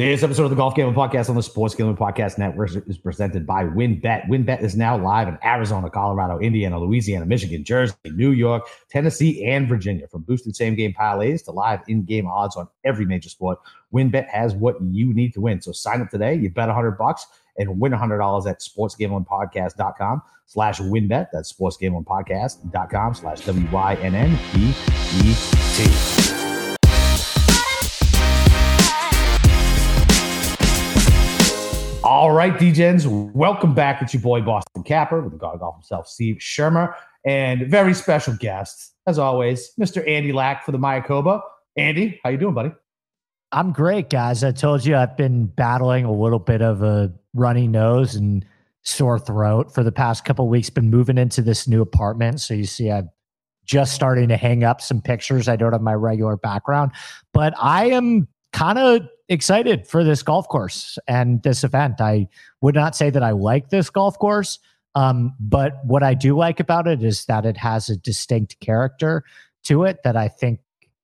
This episode of the Golf Gambling Podcast on the Sports Gambling Podcast Network is presented by WynnBET. WynnBET is now live in Arizona, Colorado, Indiana, Louisiana, Michigan, Jersey, New York, Tennessee, and Virginia. From boosted same game parlays to live in game odds on every major sport, WynnBET has what you need to win. So sign up today. You bet 100 bucks and win $100 at sportsgamblingpodcast.com slash wynnbet. That's sportsgamblingpodcast.com slash W-Y-N-N-B-E-T. All right, DJs, welcome back. It's your boy Boston Capper with the God Golf himself, Steve Shermer, and very special guest, as always, Mr. Andy Lack for the Mayakoba. Andy, how you doing, buddy? I'm great, guys. I told you I've been battling a little bit of a runny nose and sore throat for the past couple weeks. Been moving into this new apartment, so you see, I'm just starting to hang up some pictures. I don't have my regular background, but I am kind of excited for this golf course and this event. I would not say that I like this golf course, um, but what I do like about it is that it has a distinct character to it that I think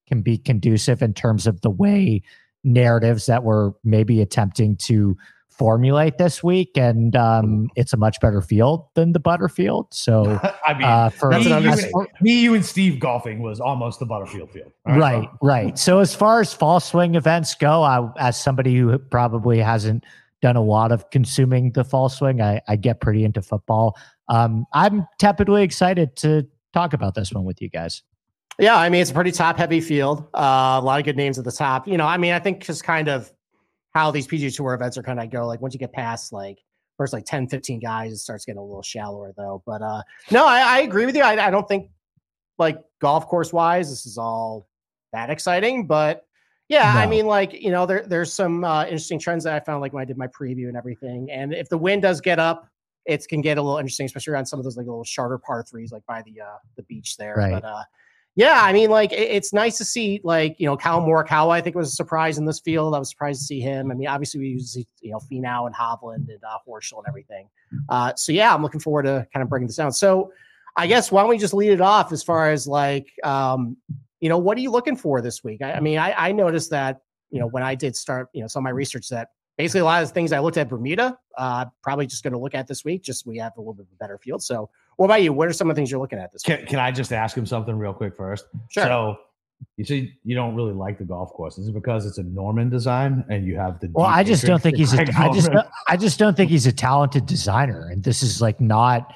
can be conducive in terms of the way narratives that we're maybe attempting to formulate this week, and um, it's a much better field than the Butterfield. So, I mean, uh, for me, you and, me, you and Steve golfing was almost the Butterfield field. Right, right, right. So, as far as fall swing events go, I, as somebody who probably hasn't done a lot of consuming the fall swing, I, I get pretty into football. Um, I'm tepidly excited to talk about this one with you guys. Yeah, I mean it's a pretty top heavy field. Uh, a lot of good names at the top. You know, I mean, I think just kind of how these PGA Tour events are kind of go. Like once you get past like first like 10, 15 guys, it starts getting a little shallower though. But uh no, I, I agree with you. I, I don't think like golf course wise, this is all that exciting. But yeah, no. I mean, like you know, there there's some uh, interesting trends that I found like when I did my preview and everything. And if the wind does get up, it can get a little interesting, especially around some of those like little shorter par threes, like by the uh the beach there. Right. But uh yeah, I mean, like it, it's nice to see, like you know, Cal Morikawa. I think was a surprise in this field. I was surprised to see him. I mean, obviously we use you know Finau and Hovland and uh, Horschel and everything. Uh, so yeah, I'm looking forward to kind of breaking this down. So I guess why don't we just lead it off as far as like, um, you know, what are you looking for this week? I, I mean, I, I noticed that you know when I did start, you know, some of my research that basically a lot of the things I looked at Bermuda, uh, probably just going to look at this week. Just we have a little bit of a better field. So what about you? What are some of the things you're looking at this can, can, I just ask him something real quick first? Sure. So you see, you don't really like the golf course. Is it because it's a Norman design and you have the? Well, I just don't think he's. A, I just. I just don't think he's a talented designer, and this is like not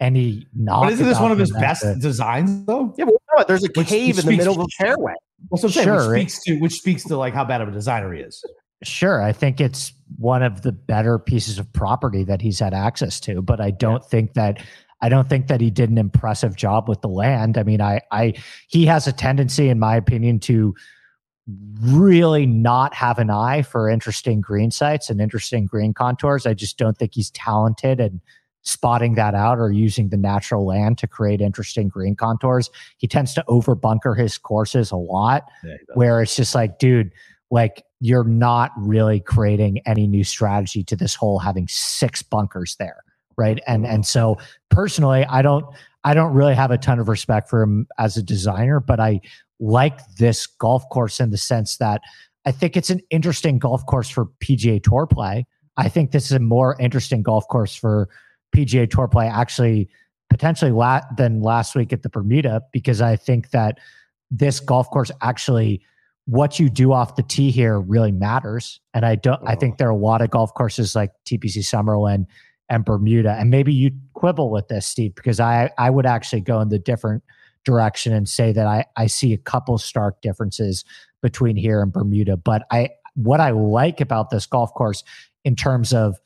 any. Not. But isn't this one of his best designs though? Yeah, but no, there's a which, cave which in the middle of the fairway. Well, so saying, sure, which speaks to which speaks to like how bad of a designer he is. Sure, I think it's one of the better pieces of property that he's had access to, but I don't yeah. think that I don't think that he did an impressive job with the land. I mean, I, I, he has a tendency, in my opinion, to really not have an eye for interesting green sites and interesting green contours. I just don't think he's talented and spotting that out or using the natural land to create interesting green contours. He tends to over bunker his courses a lot, yeah, where it's just like, dude, like you're not really creating any new strategy to this hole having six bunkers there right? And mm-hmm. and so personally i don't i don't really have a ton of respect for him as a designer but i like this golf course in the sense that i think it's an interesting golf course for pga tour play. I think this is a more interesting golf course for pga tour play actually potentially la- than last week at the bermuda because i think that this golf course actually what you do off the tee here really matters. And i don't i think oh. there are a lot of golf courses like tpc summerlin and Bermuda. And maybe you quibble with this, Steve, because I, I would actually go in the different direction and say that I, I see a couple stark differences between here and Bermuda. But I what I like about this golf course in terms of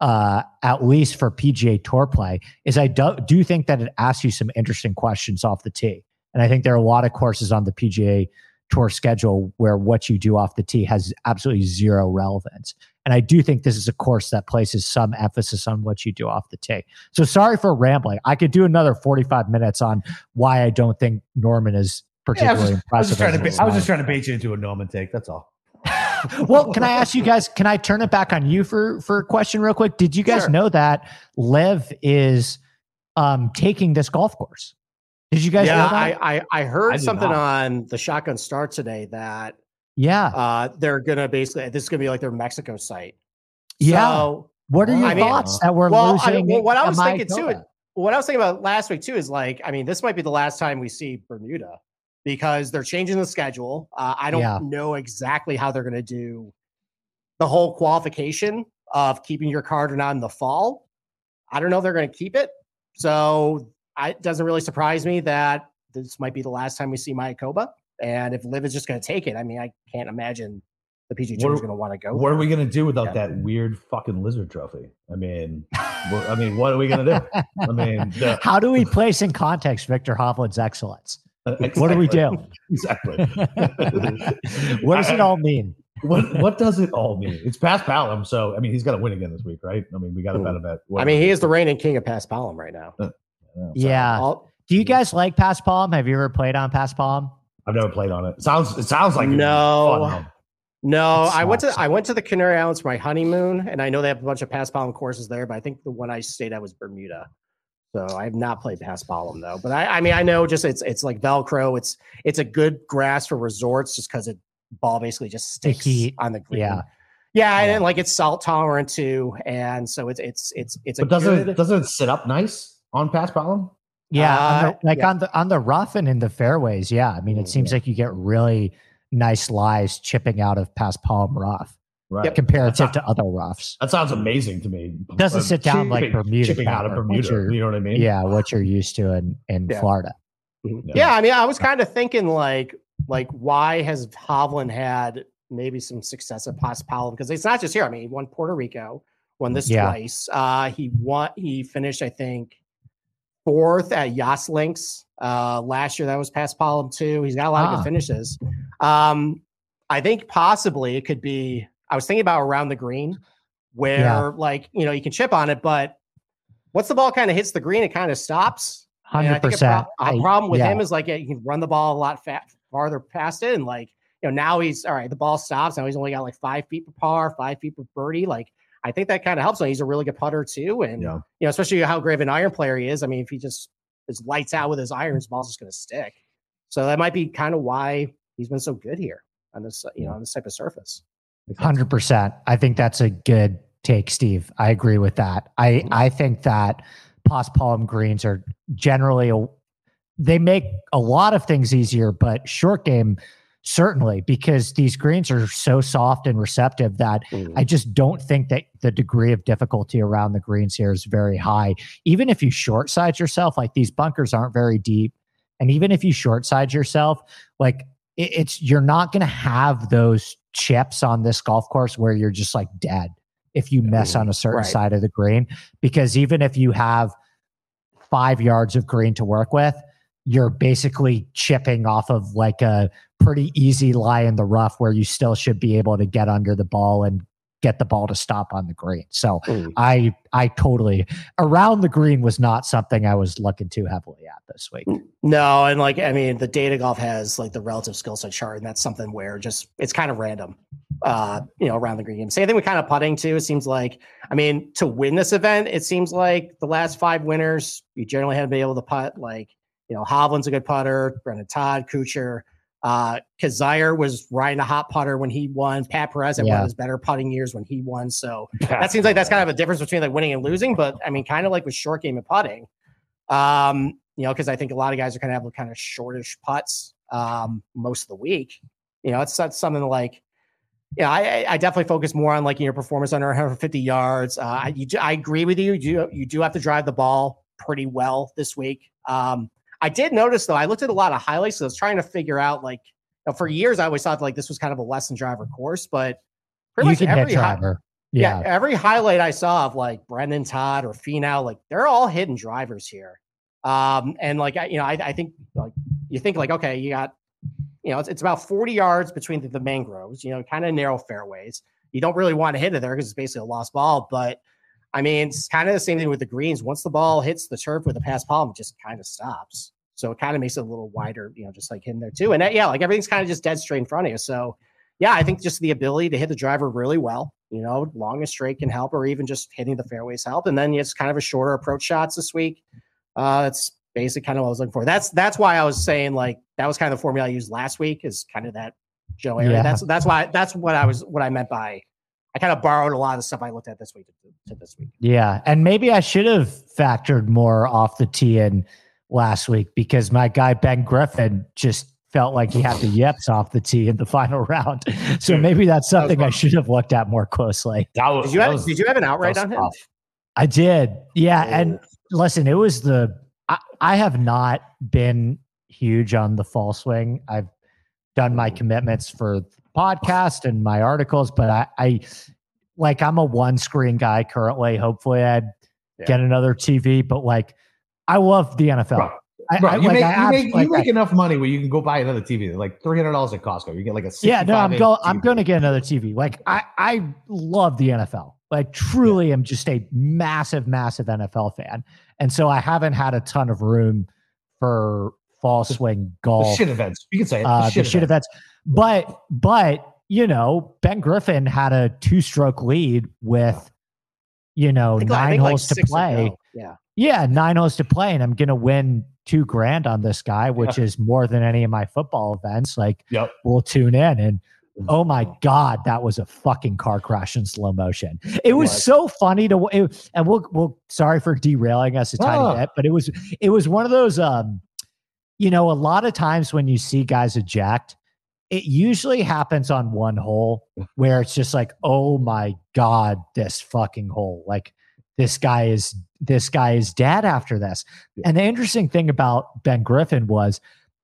uh, at least for PGA Tour play is I do, do think that it asks you some interesting questions off the tee. And I think there are a lot of courses on the PGA tour schedule where what you do off the tee has absolutely zero relevance. And I do think this is a course that places some emphasis on what you do off the tee. So sorry for rambling. I could do another 45 minutes on why I don't think Norman is particularly yeah, I was just, impressive. I was, just trying to, I was just trying to bait you into a Norman take. That's all. well, can I ask you guys? Can I turn it back on you for for a question real quick? Did you guys sure. know that LIV is um, taking this golf course? Did you guys? Yeah, I, I, I heard I something not. on the Shotgun Start today that Yeah. Uh, they're gonna basically this is gonna be like their Mexico site. Yeah. So, what are your I mean, thoughts that we're well, losing? I mean, well, what I was to thinking too, what I was thinking about last week too is like, I mean, this might be the last time we see Bermuda because they're changing the schedule. Uh, I don't Yeah. know exactly how they're going to do the whole qualification of keeping your card or not in the fall. I don't know if they're going to keep it. So I, it doesn't really surprise me that this might be the last time we see Mayakoba. And if Liv is just going to take it, I mean, I can't imagine the PGA Tour is going to want to go. What are we gonna do without Yeah. that weird fucking lizard trophy? I mean, I mean, what are we gonna do? I mean, the, How do we place in context Viktor Hovland's excellence? Uh, what do we do? Exactly. What does it all mean? what What does it all mean? It's paspalum, so I mean, he's got to win again this week, right? I mean, we got to bet about. I mean, he is the reigning king of paspalum right now. Uh, yeah. All- Do you guys like paspalum? Have you ever played on paspalum? I've never played on it. Sounds it sounds like No. fun, No, I went to. I went to the Canary Islands for my honeymoon, and I know they have a bunch of Paspalum courses there, but I think the one I stayed at was Bermuda. So I have not played Paspalum though. But I, I mean, I know just it's it's like Velcro. It's it's a good grass for resorts just because it ball basically just sticks heat, on the green. yeah. yeah, and Yeah. then, like it's salt tolerant too, and so it's it's it's it's a But doesn't good, it, doesn't it sit up nice on paspalum? Yeah, on Uh, the, like yeah. on the on the rough and in the fairways. Yeah, I mean, it Mm, seems like you get really nice lies chipping out of paspalum rough Right. Yep. comparative to other roughs. That sounds amazing to me. Doesn't Uh, sit down like Bermuda chipping out of Bermuda. You know what I mean? Yeah, what you're used to in in Yeah. Florida. Mhm. Yeah. Yeah. I mean, I was kind of thinking like, like why has Hovland had maybe some success at Paspalum? Because it's not just here. I mean, he won Puerto Rico, won this Yeah. twice. Uh, he won. He finished, I think, fourth at Yas Links uh, last year. That was paspalum too. He's got a lot of Ah. good finishes. Um, I think possibly it could be. I was thinking about around the green, where Yeah. like you know you can chip on it, but once the ball kind of hits the green, it kind of stops. I Hundred think a, pro- percent. a problem with yeah. him is like yeah, you can run the ball a lot fat, farther past it, and like you know now he's all right. The ball stops now. He's only got like five feet per par, five feet per birdie. Like I think that kind of helps. him. He's a really good putter too, and Yeah. you know especially how great of an iron player he is. I mean, if he just is lights out with his irons, ball's just going to stick. So that might be kind of why he's been so good here on this uh, you know on this type of surface. Hundred percent. I think that's a good take, Steve. I agree with that. I mm-hmm. I think that paspalum greens are generally a, they make a lot of things easier, but short game certainly because these greens are so soft and receptive that I mm-hmm. just don't think that the degree of difficulty around the greens here is very high. Even if you short side yourself, like these bunkers aren't very deep. And even if you short side yourself, like it, it's you're not going to have those chips on this golf course where you're just like dead if you mess on a certain Right. side of the green. Because even if you have five yards of green to work with, you're basically chipping off of like a pretty easy lie in the rough where you still should be able to get under the ball and get the ball to stop on the green. So Mm. I I totally around the green was not something I was looking too heavily at this week. No, and like I mean, the data golf has like the relative skill set chart, and that's something where just it's kind of random. Uh, you know, around the green game. Same thing with kind of putting too. It seems like, I mean, to win this event, it seems like the last five winners, you generally haven't been able to putt. Like, you know, Hovland's a good putter, Brendon Todd, Kuchar, uh, Kizzire was riding a hot putter when he won. Pat Perez had one of his better putting years when he won. So that seems like that's kind of a difference between like winning and losing. But I mean, kind of like with short game and putting, um, you know, because I think a lot of guys are kind of have kind of shortish putts um, most of the week. You know, it's, that's something like, yeah, I, I- definitely focus more on like your performance under 150 yards. Uh, I, you, do- I agree with you. You do, you do have to drive the ball pretty well this week. Um, I did notice though, I looked at a lot of highlights. So I was trying to figure out like, you know, for years, I always thought like this was kind of a lesson driver course, but pretty You much every hi- driver. yeah. Yeah. every highlight I saw of like Brendon Todd or Finau, like they're all hidden drivers here. Um, and like I, you know, I, I think like you think like okay, you got, you know, it's, it's about forty yards between the, the mangroves. You know, kind of narrow fairways. You don't really want to hit it there because it's basically a lost ball. But I mean, it's kind of the same thing with the greens. Once the ball hits the turf with a paspalum, it just kind of stops. So it kind of makes it a little wider, you know, just like hitting there too. And that, yeah, like everything's kind of just dead straight in front of you. So yeah, I think just the ability to hit the driver really well, you know, long and straight can help, or even just hitting the fairways help. And then it's kind of a shorter approach shots this week. Uh, that's basically kind of what I was looking for. That's that's why I was saying like that was kind of the formula I used last week is kind of that Joe Area. Yeah. That's that's why that's what I was what I meant by I kind of borrowed a lot of the stuff I looked at this week to, to this week. Yeah, and maybe I should have factored more off the tee in last week because my guy Ben Griffin just felt like he had the yips off the tee in the final round. So maybe that's something I should have looked at more closely. That was, Did you that have was- did you have an outright on him? tough. I did. Yeah, and oh. listen, it was the I, I have not been huge on the fall swing. I've done my oh. commitments for the podcast and my articles, but I, I like I'm a one screen guy currently. Hopefully I'd Yeah. get another TV, but like I love the NFL. Bro, I, Bro, I- you, like, make, I you, make, like, you I- make enough money where you can go buy another TV, like three hundred dollars at Costco. You get like a yeah, no, I'm going. I'm going to get another TV. Like I, I love the NFL. Like truly, am just a massive, massive NFL fan, and so I haven't had a ton of room for fall swing golf. the shit events. You can say it. uh, the shit, the shit events. events. But, but you know, Ben Griffin had a two-stroke lead with, you know, think, nine think like holes to play. Yeah. Yeah, nine holes to play, and I'm gonna win two grand on this guy, which is more than any of my football events. Like, Yep. we'll tune in and oh my god, that was a fucking car crash in slow motion. It was was. so funny to it, and we'll we'll sorry for derailing us a tiny Ah. bit, but it was it was one of those um, you know, a lot of times when you see guys eject, it usually happens on one hole where it's just like, oh my god, this fucking hole, like this guy is this guy is dead after this. Yeah. And the interesting thing about Ben Griffin was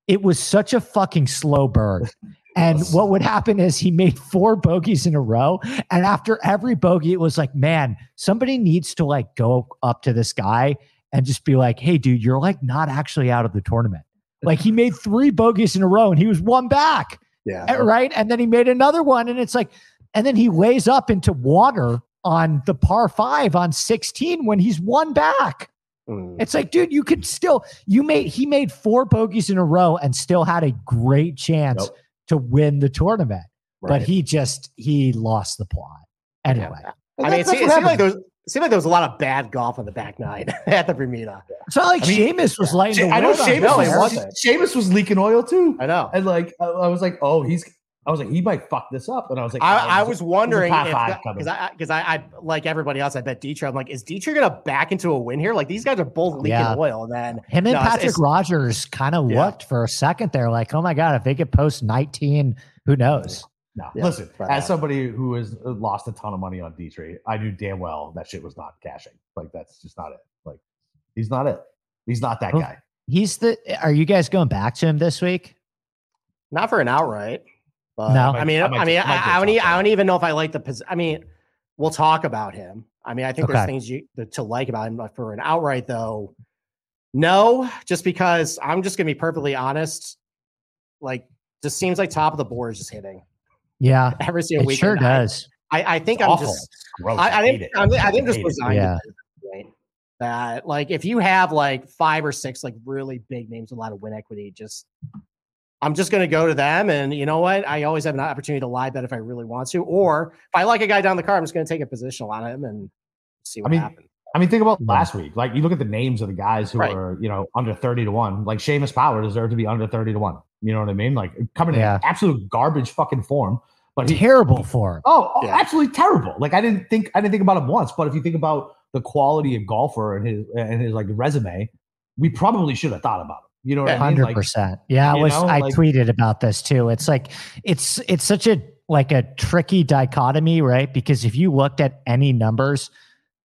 it was such a fucking slow burn. And what would happen is he made four bogeys in a row. And after every bogey, it was like, man, somebody needs to like go up to this guy and just be like, hey, dude, you're like not actually out of the tournament. Like he made three bogeys in a row and he was one back. Yeah. Right? And then he made another one, and it's like, and then he lays up into water on the par five on 16 when he's one back. Mm. It's like, dude, you could still you made he made four bogeys in a row and still had a great chance Yep. to win the tournament. But he just he lost the plot. Anyway. I mean, it, That's seemed, what it seemed like happens. there was it seemed like there was a lot of bad golf on the back nine at the Bermuda. It's not like I mean, Seamus was lighting the I know Seamus No, was. Seamus was leaking oil too. I know. And like I, I was like, oh, he's. I was like, he might fuck this up. And I was like, oh, I, I was wondering there's a par if five coming. because I because I, I like everybody else. I bet Detry. I'm like, is Detry gonna back into a win here? Like these guys are both leaking Yeah. oil, and then Him and No, it's- Patrick it's- Rogers kind of Yeah. looked for a second there, like, oh my God, if they could post 19, who knows? No, Yeah, listen. but, as uh, somebody who has uh, lost a ton of money on Detry, I knew damn well that shit was not cashing. Like that's just not it. Like he's not it. He's not that Oh. guy. He's the are you guys going back to him this week? not for an outright. But, No. I mean, I I, mean, I might I, do I don't. a e- I don't even know if I like the. Pos- I mean, we'll talk about him. I mean, I think Okay. there's things you to like about him. But for an outright though, no. Just because I'm just gonna be perfectly honest. Like, just seems like top of the board is just hitting Yeah, every single it week. sure does. I, I think It's I'm awful. just. Gross. I, I think it. I'm, I think hate just it. resigned. Yeah. at. That like if you have like five or six like really big names, with a lot of win equity, just I'm just gonna go to them, and you know what? I always have an opportunity to lie bet if I really want to, or if I like a guy down the card, I'm just gonna take a positional on him and see what mean, happens. I mean, think about last week. Like you look at the names of the guys who Right. are, you know, under 30 to 1. Like Seamus Power deserved to be under 30 to 1. You know what I mean? Like coming Yeah. in absolute garbage fucking form. But he Terrible for him. Oh, oh, Yeah. absolutely terrible. Like I didn't think I didn't think about him once, but if you think about the quality of golfer and his and his like resume, we probably should have thought about him. You know what I mean? Hundred Like, percent. Yeah, I was. know, I like- tweeted about this too. It's like it's it's such a like a tricky dichotomy, right? Because if you looked at any numbers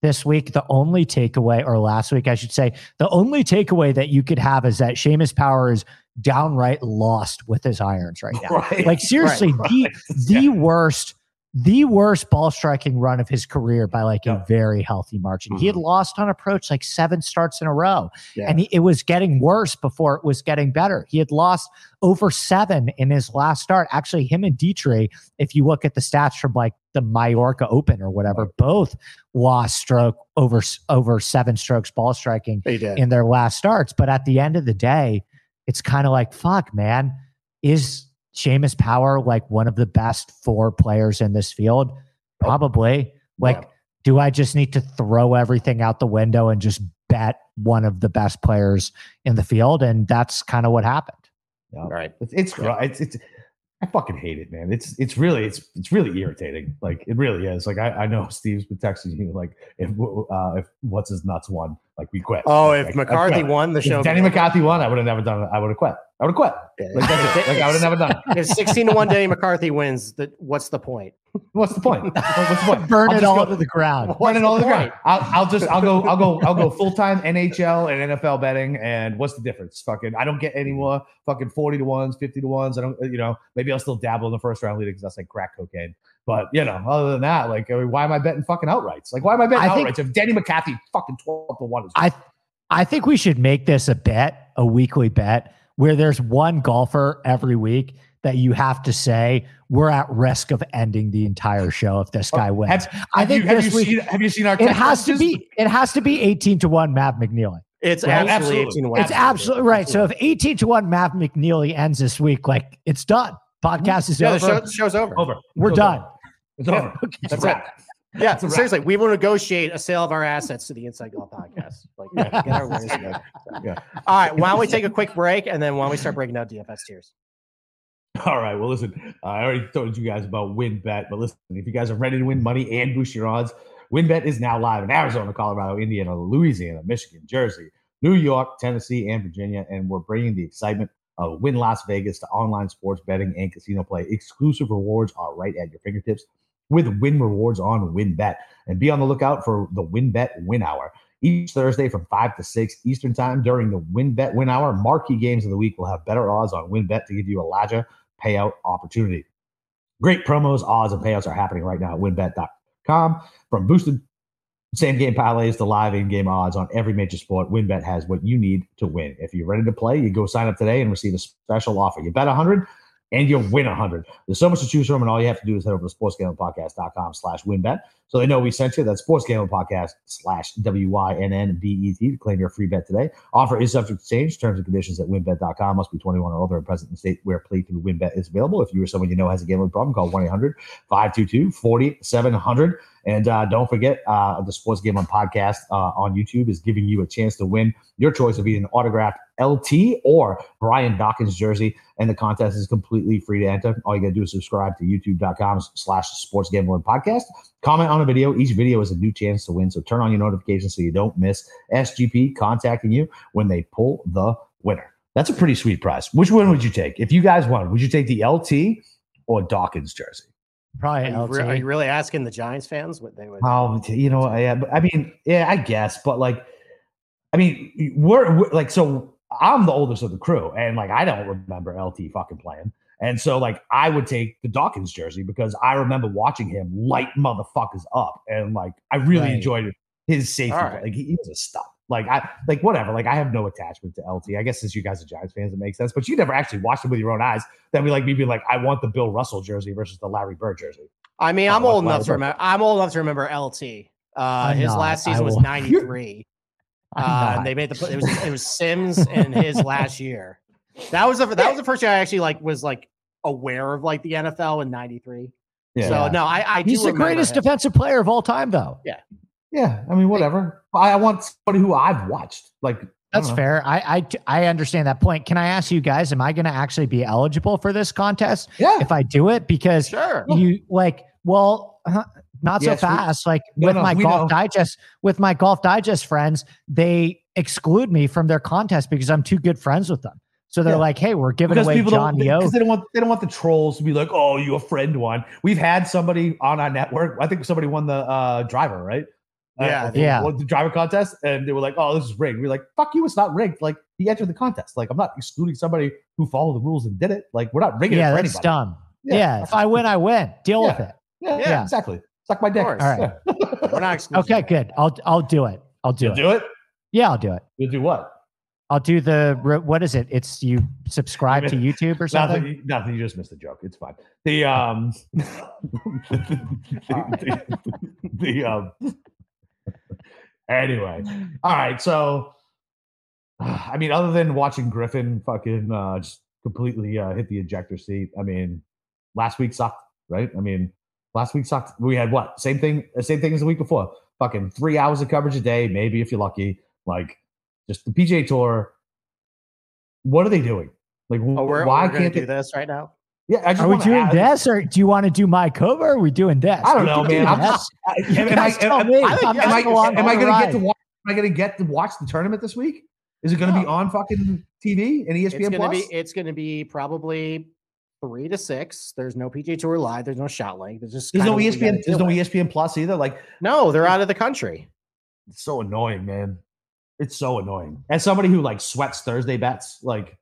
this week, the only takeaway, or last week, I should say, the only takeaway that you could have is that Seamus Power is downright lost with his irons right now. right. Like seriously, the the worst, the worst ball striking run of his career by like Yeah. a very healthy margin. He had mm-hmm. lost on approach like seven starts in a row, Yeah. and he, it was getting worse before it was getting better. He had lost over seven in his last start. Actually, him and Detry, if you look at the stats from like the Mallorca Open or whatever, both lost stroke over over seven strokes ball striking in their last starts. But at the end of the day, it's kind of like, fuck, man, is Seamus Power like one of the best four players in this field? Probably. Like, Yeah. do I just need to throw everything out the window and just bet one of the best players in the field? And that's kind of what happened. Yeah. right. It's it's, gro- it's it's I fucking hate it, man. It's it's really it's it's really irritating. Like it really is. Like I, I know Steve's been texting you like if uh if what's his nuts won, like we quit. Oh, like, if McCarthy won the show, Denny McCarthy won, I would have never done it. I would have quit. I would have quit. Like, that's it. like I would have never done it. If sixteen to one Denny McCarthy wins, that what's the point? What's the point? What's the point? Burn it all go- to the ground. Burn it all to the ground. I'll, I'll just I'll go I'll go I'll go full time NHL and NFL betting. And what's the difference? Fucking I don't get any mm. more fucking forty to ones, fifty to ones. I don't you know maybe I'll still dabble in the first round leader because that's like crack cocaine. But you know, other than that, like I mean, why am I betting fucking outrights? Like why am I betting I think- outrights if Denny McCarthy fucking twelve to one is I I think we should make this a bet, a weekly bet, where there's one golfer every week that you have to say we're at risk of ending the entire show if this oh, guy wins. Have, I think you, have this you week seen have you seen our it text has to be it has to be 18 to 1 Mav McNealy. It's Right, absolutely, absolutely. 18 to one. It's absolutely right. So if 18 to 1 Mav McNealy ends this week, like it's done. Podcast is yeah, the over. show, show's over. over. We're Show's done. over. It's over. It's a That's wrap. Yeah, It's a wrap. seriously, we will negotiate a sale of our assets to the Inside Golf Podcast. Like, yeah, get our lawyers Yeah. All right, why don't we take a quick break and then why don't we start breaking down DFS tiers? All right. Well, listen, uh, I already told you guys about WynnBET, but listen, if you guys are ready to win money and boost your odds, WynnBET is now live in Arizona, Colorado, Indiana, Louisiana, Michigan, Jersey, New York, Tennessee, and Virginia. And we're bringing the excitement of Wynn Las Vegas to online sports betting and casino play. Exclusive rewards are right at your fingertips with Wynn Rewards on WynnBET. And be on the lookout for the WynnBET Wynn Hour. Each Thursday from 5 to 6 Eastern Time during the WynnBET Wynn Hour, marquee games of the week will have better odds on WynnBET to give you a larger payout opportunity. Great promos, odds, and payouts are happening right now at wynnbet.com. From boosted same game parlays to live in game odds on every major sport, WynnBET has what you need to win. If you're ready to play, you go sign up today and receive a special offer. You bet 100 and you'll win 100. There's so much to choose from, and all you have to do is head over to sportsgamblingpodcast.com slash wynnbet. So they know we sent you. That's podcast slash W-Y-N-N-B-E-T to claim your free bet today. Offer is subject to change. Terms and conditions at wynnbet.com. Must be 21 or older and present in state where playthrough WynnBET is available. If you or someone you know has a gambling problem, call 1-800-522-4700. And uh, don't forget, uh, the Sports Gambling Podcast uh, on YouTube is giving you a chance to win your choice of either an autographed LT or Brian Dawkins jersey. And the contest is completely free to enter. All you got to do is subscribe to youtube.com slash sports gambling podcast. Comment on a video. Each video is a new chance to win. So turn on your notifications so you don't miss SGP contacting you when they pull the winner. That's a pretty sweet prize. Which one would you take? If you guys won, would you take the LT or Dawkins jersey? Probably Are you, re- LT. are you really asking the Giants fans what they would? T- you know, I, I mean, yeah, I guess, but like, I mean, we're, we're like, so I'm the oldest of the crew, and like, I don't remember LT fucking playing, and so like, I would take the Dawkins jersey because I remember watching him light motherfuckers up, and like, I really Right. enjoyed his safety. All right. Like, he, he was a stud. Like, I like whatever. Like, I have no attachment to LT. I guess since you guys are Giants fans, it makes sense. But you never actually watched him with your own eyes. That'd be like me being like, I want the Bill Russell jersey versus the Larry Bird jersey. I mean, Oh, I'm that's old enough I to remember. I'm old enough to remember LT. Uh, his not. last season was '93. Uh, and they made the it was it was Simms in his last year. That was the that was the first year I actually like was like aware of like the NFL in '93. Yeah. So no, I I do He's the greatest him. defensive player of all time, though. Yeah, Yeah, I mean, whatever. I, I want somebody who I've watched. Like That's don't fair. I, I I understand that point. Can I ask you guys? Am I going to actually be eligible for this contest Yeah, if I do it? Because Sure. you like, well, uh, not Yes, so we- fast. like No, with no, my golf know. digest, with my golf digest friends, they exclude me from their contest because I'm too good friends with them. So they're Yeah. like, "Hey, we're giving because away people John don't Yo." because they don't want they don't want the trolls to be like, oh, you a friend won. We've had somebody on our network. I think somebody won the uh, driver, right? Uh, Yeah. the- Yeah. the driver contest, and they were like, "Oh, this is rigged." We are like, "Fuck you, it's not rigged." Like he entered the contest. Like I'm not excluding somebody who followed the rules and did it. Like we're not rigging Yeah, it for that's anybody. dumb. Yeah, if I win, I win. Deal with it. Yeah, Yeah. exactly. Suck my dick. All right. We're not exclusive. Okay, good. I'll I'll do it. I'll do You'll it. do it. Yeah, I'll do it. You'll do what? I'll do the what is it? It's you subscribe to YouTube or something. Nothing, nothing. You just missed the joke. It's fine. The um, the, the, um. Anyway, all right. So, I mean, other than watching Griffin fucking uh, just completely uh, hit the ejector seat. I mean, last week sucked, right? I mean, last week sucked. We had what? Same thing. Same thing as the week before. Fucking three hours of coverage a day, maybe if you're lucky. Like, just the PGA Tour. What are they doing? Like, Oh, we're, why we're can't do they? this right now? Yeah, I just Are we doing add- this, or do you want to do my cover? Or are we doing this? I don't know, man. I'm this. just, I- am, I, am, me. I I'm am I, am I going to get to watch? Am I going to get to watch the tournament this week? Is it going to be on fucking TV and E It's ESPN gonna Plus? be it's gonna be probably three to six. There's no PGA Tour live. There's no shot link. There's just There's no what we gotta ESPN. There's no with. ESPN Plus either. Like No, they're out of the country. it's so annoying, man. It's so annoying. As somebody who like sweats Thursday bets, like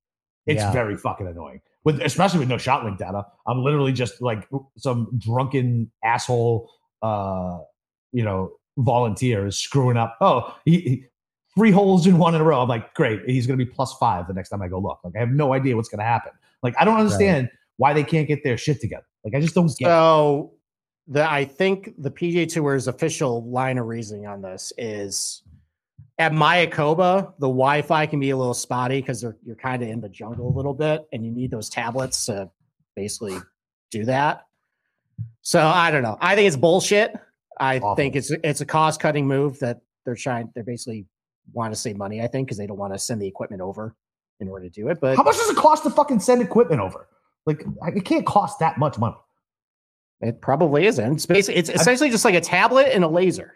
it's Yeah. very fucking annoying. With especially with no shot link data, I'm literally just like some drunken asshole, uh, you know, volunteer is screwing up. Oh, he, he- three holes in one in a row. I'm like, great. He's going to be plus five the next time I go look. Like I have no idea what's going to happen. Like I don't understand why they can't get their shit together. Like I just don't get. it. So the I think the PGA Tour's official line of reasoning on this is at Mayakoba, the Wi-Fi can be a little spotty because you're kind of in the jungle a little bit, and you need those tablets to basically do that. So I don't know. I think it's bullshit. I Awful. think it's it's a cost cutting move that they're trying. They're basically want to save money. I think because they don't want to send the equipment over in order to do it. But How much does it cost to fucking send equipment over? Like it can't cost that much money. It probably isn't. It's basically it's essentially just like a tablet and a laser.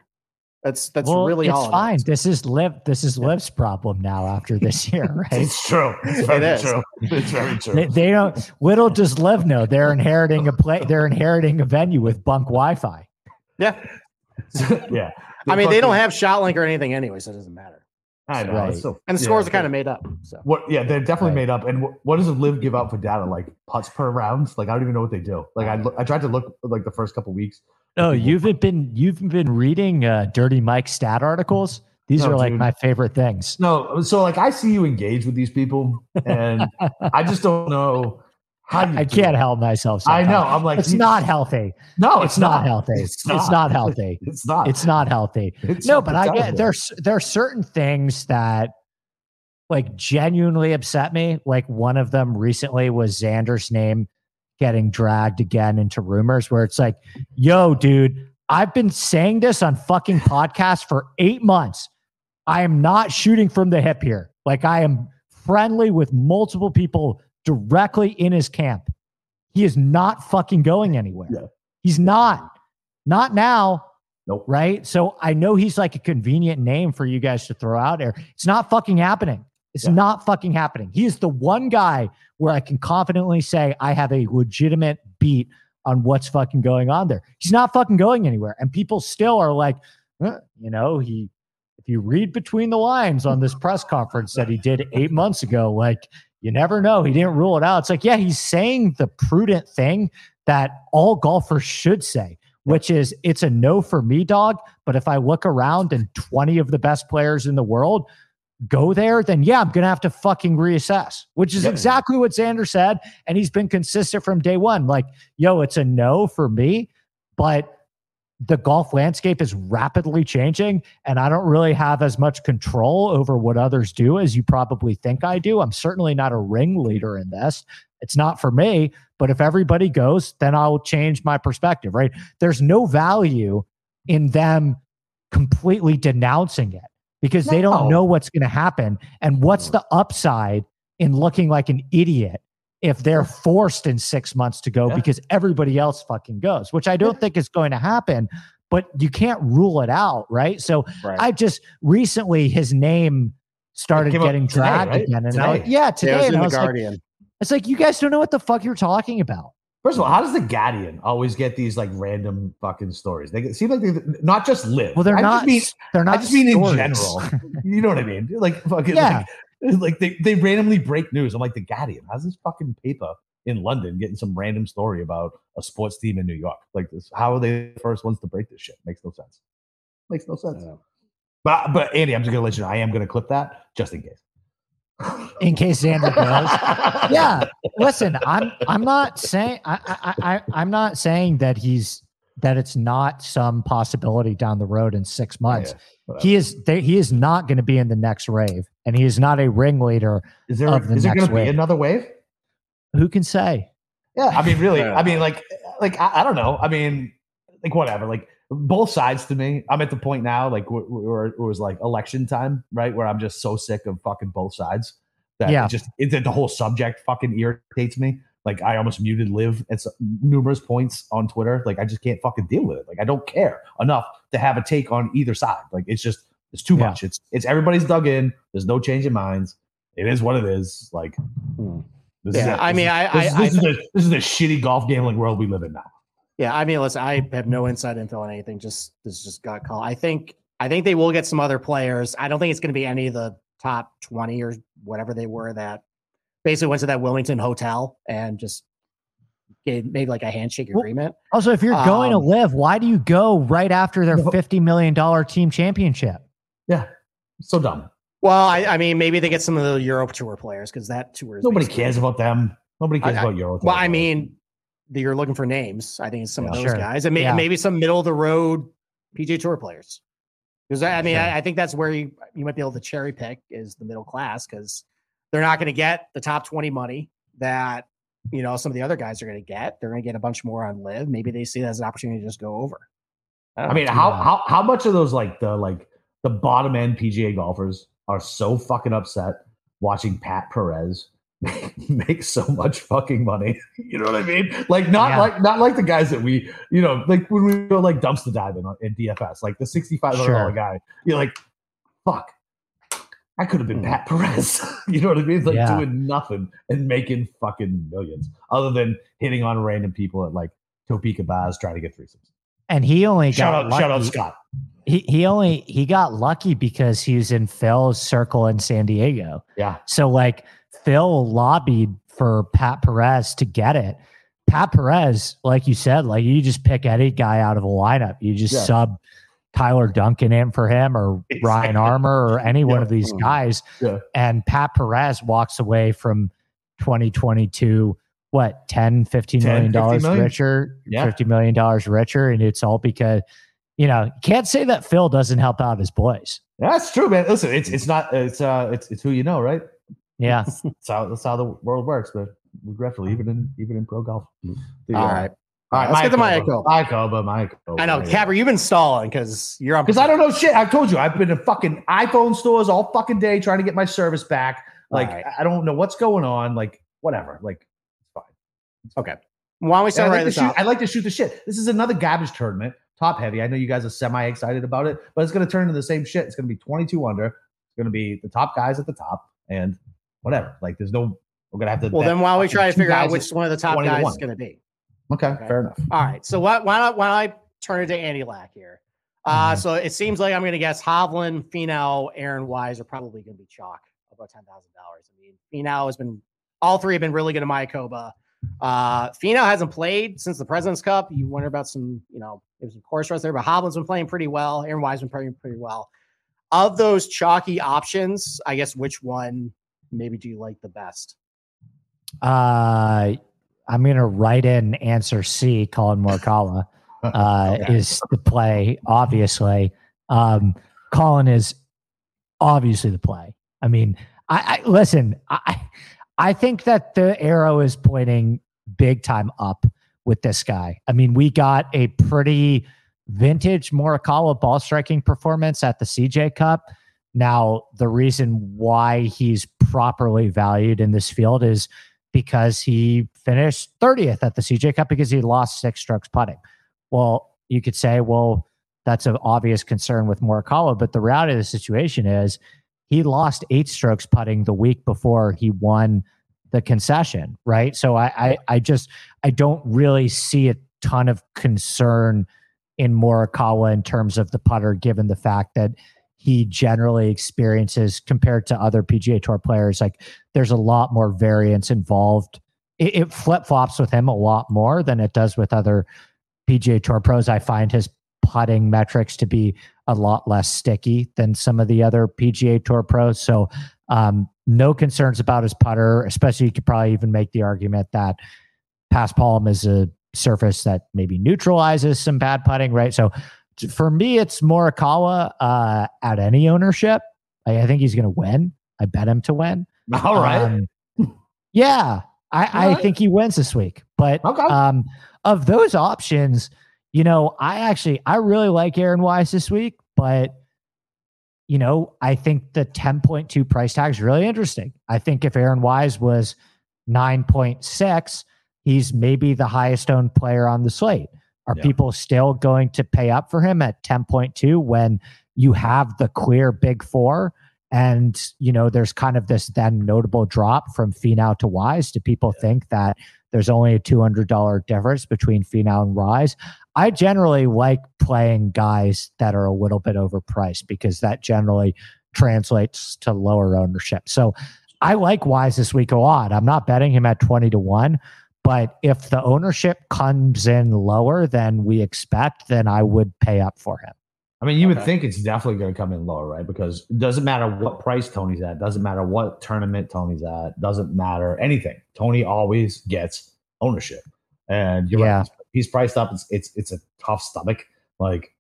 That's that's well, really it's all. it fine. is. This is live. This is Liv's problem now after this year, right? It's true. It's very is. true. It's very true. they, they don't. Little does Liv know they're inheriting a play. They're inheriting a venue with bunk Wi-Fi. Yeah, yeah. I mean they don't have ShotLink or anything anyway, so it doesn't matter. I know. Right. so- And the yeah, scores are kind of made up. So What? Yeah, they're definitely Right. made up. And wh- what does a LIV give out for data? Like putts per round? Like I don't even know what they do. Like I, look, I tried to look like the first couple weeks. Oh, you've been you've been reading uh, Dirty Mike stat articles. These No, are like dude. my favorite things. No, so like I see you engage with these people, and I just don't know how you. I can't help myself. I know. I'm like It's not healthy. No, It's, not, healthy. It's It's not. not, healthy. It's not. It's not healthy. It's no, but I get there's there are certain things that like genuinely upset me. Like one of them recently was Xander's name getting dragged again into rumors where it's like, yo, dude, I've been saying this on fucking podcasts for eight months. I am not shooting from the hip here. Like I am friendly with multiple people directly in his camp. He is not fucking going anywhere. Yeah. He's not. Not now Nope. right? So I know he's like a convenient name for you guys to throw out there. It's not fucking happening. It's Yeah. not fucking happening. He is the one guy where I can confidently say I have a legitimate beat on what's fucking going on there. He's not fucking going anywhere. And people still are like, you know, he, if you read between the lines on this press conference that he did eight months ago, like, you never know. He didn't rule it out. It's like, yeah, he's saying the prudent thing that all golfers should say, which is it's a no for me, dog. But if I look around and 20 of the best players in the world go there, then yeah, I'm going to have to fucking reassess, which is Yeah. exactly what Xander said. And he's been consistent from day one. Like, yo, it's a no for me, but the golf landscape is rapidly changing and I don't really have as much control over what others do as you probably think I do. I'm certainly not a ringleader in this. It's not for me, but if everybody goes, then I'll change my perspective, right? There's no value in them completely denouncing it because they don't know what's going to happen. And what's the upside in looking like an idiot if they're forced in six months to go Yeah. because everybody else fucking goes, which I don't think is going to happen, but you can't rule it out, right? So right. I just recently his name started getting today, dragged right? again. And I, Today. yeah, Yeah, today. it was in I the was like, Guardian. it's like you guys don't know what the fuck you're talking about. First of all, how does the Guardian always get these like random fucking stories? They seem like they not just live. Well, they're I not. Just mean, they're not. I just mean in general. you know what I mean? Like fucking Yeah. like, like they, they randomly break news. I'm like the Guardian. How's this fucking paper in London getting some random story about a sports team in New York? Like this, how are they the first ones to break this shit? Makes no sense. Makes no sense. Yeah. But but Andy, I'm just gonna let you know I am gonna clip that just in case. in case Xander goes. yeah, listen, I'm I'm not saying I, I I I'm not saying that he's that it's not some possibility down the road in six months. Yeah, whatever. he is they, he is not going to be in the next rave, and he is not a ringleader. is there of the is there gonna be another wave? Who can say? Yeah, I mean, really, I mean, like, like I, I don't know. I mean, like, whatever. Like, both sides to me. I'm at the point now, like, where, where it was like election time, right? Where I'm just so sick of fucking both sides that Yeah. it just it, the whole subject fucking irritates me. Like I almost muted LIV at numerous points on Twitter. Like I just can't fucking deal with it. Like I don't care enough to have a take on either side. Like it's just it's too Yeah. much. It's it's everybody's dug in. There's no change in minds. It is what it is. Like hmm. this is Yeah. I This mean, is- I, this, I, is- I this is the this is the shitty golf gambling world we live in now. Yeah, I mean, listen, I have no inside info on anything. Just this just got call. I think I think they will get some other players. I don't think it's going to be any of the top twenty or whatever they were that basically went to that Wilmington hotel and just gave made like a handshake Well, agreement. Also, if you're going to Um, LIV, why do you go right after their fifty million dollar team championship? Yeah, so dumb. Well, I, I mean, maybe they get some of the Europe Tour players because that tour is Nobody basically- cares about them. Nobody cares I- I- about Euro. Well, I mean, the- you're looking for names. I think it's some of those Sure. guys, and may, Yeah. maybe some middle of the road PGA Tour players. Because I, I mean, Sure. I, I think that's where you you might be able to cherry pick is the middle class because they're not going to get the top twenty money that you know some of the other guys are going to get. They're going to get a bunch more on LIV. Maybe they see that as an opportunity to just go over. I mean, Yeah. how how how much of those like the like the bottom end PGA golfers are so fucking upset watching Pat Perez make so much fucking money? You know what I mean? Like not Yeah. like not like the guys that we you know like when we go like dumpster diving on- in DFS, like the sixty five hundred dollar Sure. guy. You're like, fuck. I could have been Hmm. Pat Perez. you know what I mean? Like Yeah. doing nothing and making fucking millions, other than hitting on random people at like Topeka bars trying to get threesomes. And he only Shout got out, lucky. shout out, Scott. He he only he got lucky because he was in Phil's circle in San Diego. Yeah, So like Phil lobbied for Pat Perez to get it. Pat Perez, like you said, like you just pick any guy out of a lineup. You just Yeah. sub Tyler Duncan in for him or Ryan Armour or any one of these guys. Yeah. And Pat Perez walks away from 2022 what 10 15 10, million dollars million. richer Yeah. 50 million dollars richer and it's all because you know can't say that phil doesn't help out his boys That's true, man. Listen, it's it's not it's uh it's it's who you know, right? yeah That's how that's how the world works, but regretfully, even in even in pro golf. All right. All right. Let's get to Mayakoba, Mayakoba. Mayakoba, Mayakoba. I know, Capper, you've been stalling because you're on. because I don't know shit. I told you, I've been in fucking iPhone stores all fucking day trying to get my service back. Like, right. I don't know what's going on. Like, whatever. Like, it's fine. Okay. Why don't we start I, right like the shoot. I like to shoot the shit. This is another garbage tournament, top heavy. I know you guys are semi excited about it, but it's going to turn into the same shit. It's going to be 22 under. It's going to be the top guys at the top and whatever. Like, there's no, we're going to have to. Well, then why don't we try to figure out which one of the top 20 to guys is going to be? Okay, Okay. fair enough. All right. So why why not why don't I turn it to Andy Lack here? Uh, Mhm. so it seems like I'm going to guess Hovland, Finau, Aaron Wise are probably going to be chalk about ten thousand dollars. I mean, Finau has been all three have been really good in Mayakoba. Uh, Finau hasn't played since the President's Cup. You wonder about some, you know, there's some course runs there, but Hovland's been playing pretty well. Aaron Wise been playing pretty well. Of those chalky options, I guess which one maybe do you like the best? uh i'm gonna write in answer c collin morikawa uh Okay. is the play obviously. Um collin is obviously the play. I mean i, I listen i i think that the arrow is pointing big time up with this guy. I mean we got a pretty vintage morikawa ball striking performance at the cj cup. Now the reason why he's properly valued in this field is because he finished 30th at the cj cup because he lost six strokes putting well, you could say, well, that's an obvious concern with Morikawa, but the reality of the situation is he lost eight strokes putting the week before he won the concession, right? So I, I, I just I don't really see a ton of concern in Morikawa in terms of the putter, given the fact that he generally experiences compared to other PGA Tour players, like there's a lot more variance involved. It, it flip flops with him a lot more than it does with other PGA Tour pros. I find his putting metrics to be a lot less sticky than some of the other PGA Tour pros. So, um, no concerns about his putter, especially you could probably even make the argument that paspalum is a surface that maybe neutralizes some bad putting, right? So, for me, it's Morikawa uh, at any ownership. I, I think he's going to win. I bet him to win. All right. Um, yeah, I, I Alright. think he wins this week. But Okay. um, of those options, you know, I actually I really like Aaron Wise this week, but you know, I think the 10.2 price tag is really interesting. I think if Aaron Wise was 9.6, he's maybe the highest owned player on the slate. Are Yeah. people still going to pay up for him at 10.2 when you have the clear big four? And, you know, there's kind of this then notable drop from Finau to Wise. Do people think that there's only a $200 difference between Finau and Wise? I generally like playing guys that are a little bit overpriced because that generally translates to lower ownership. So I like Wise this week a lot. I'm not betting him at 20 to 1, but if the ownership comes in lower than we expect, then I would pay up for him. I mean, you would think it's definitely going to come in lower, right? Because it doesn't matter what price Tony's at, doesn't matter what tournament Tony's at, doesn't matter anything. Tony always gets ownership, and you're Yeah. right. He's, he's priced up. It's it's it's a tough stomach, like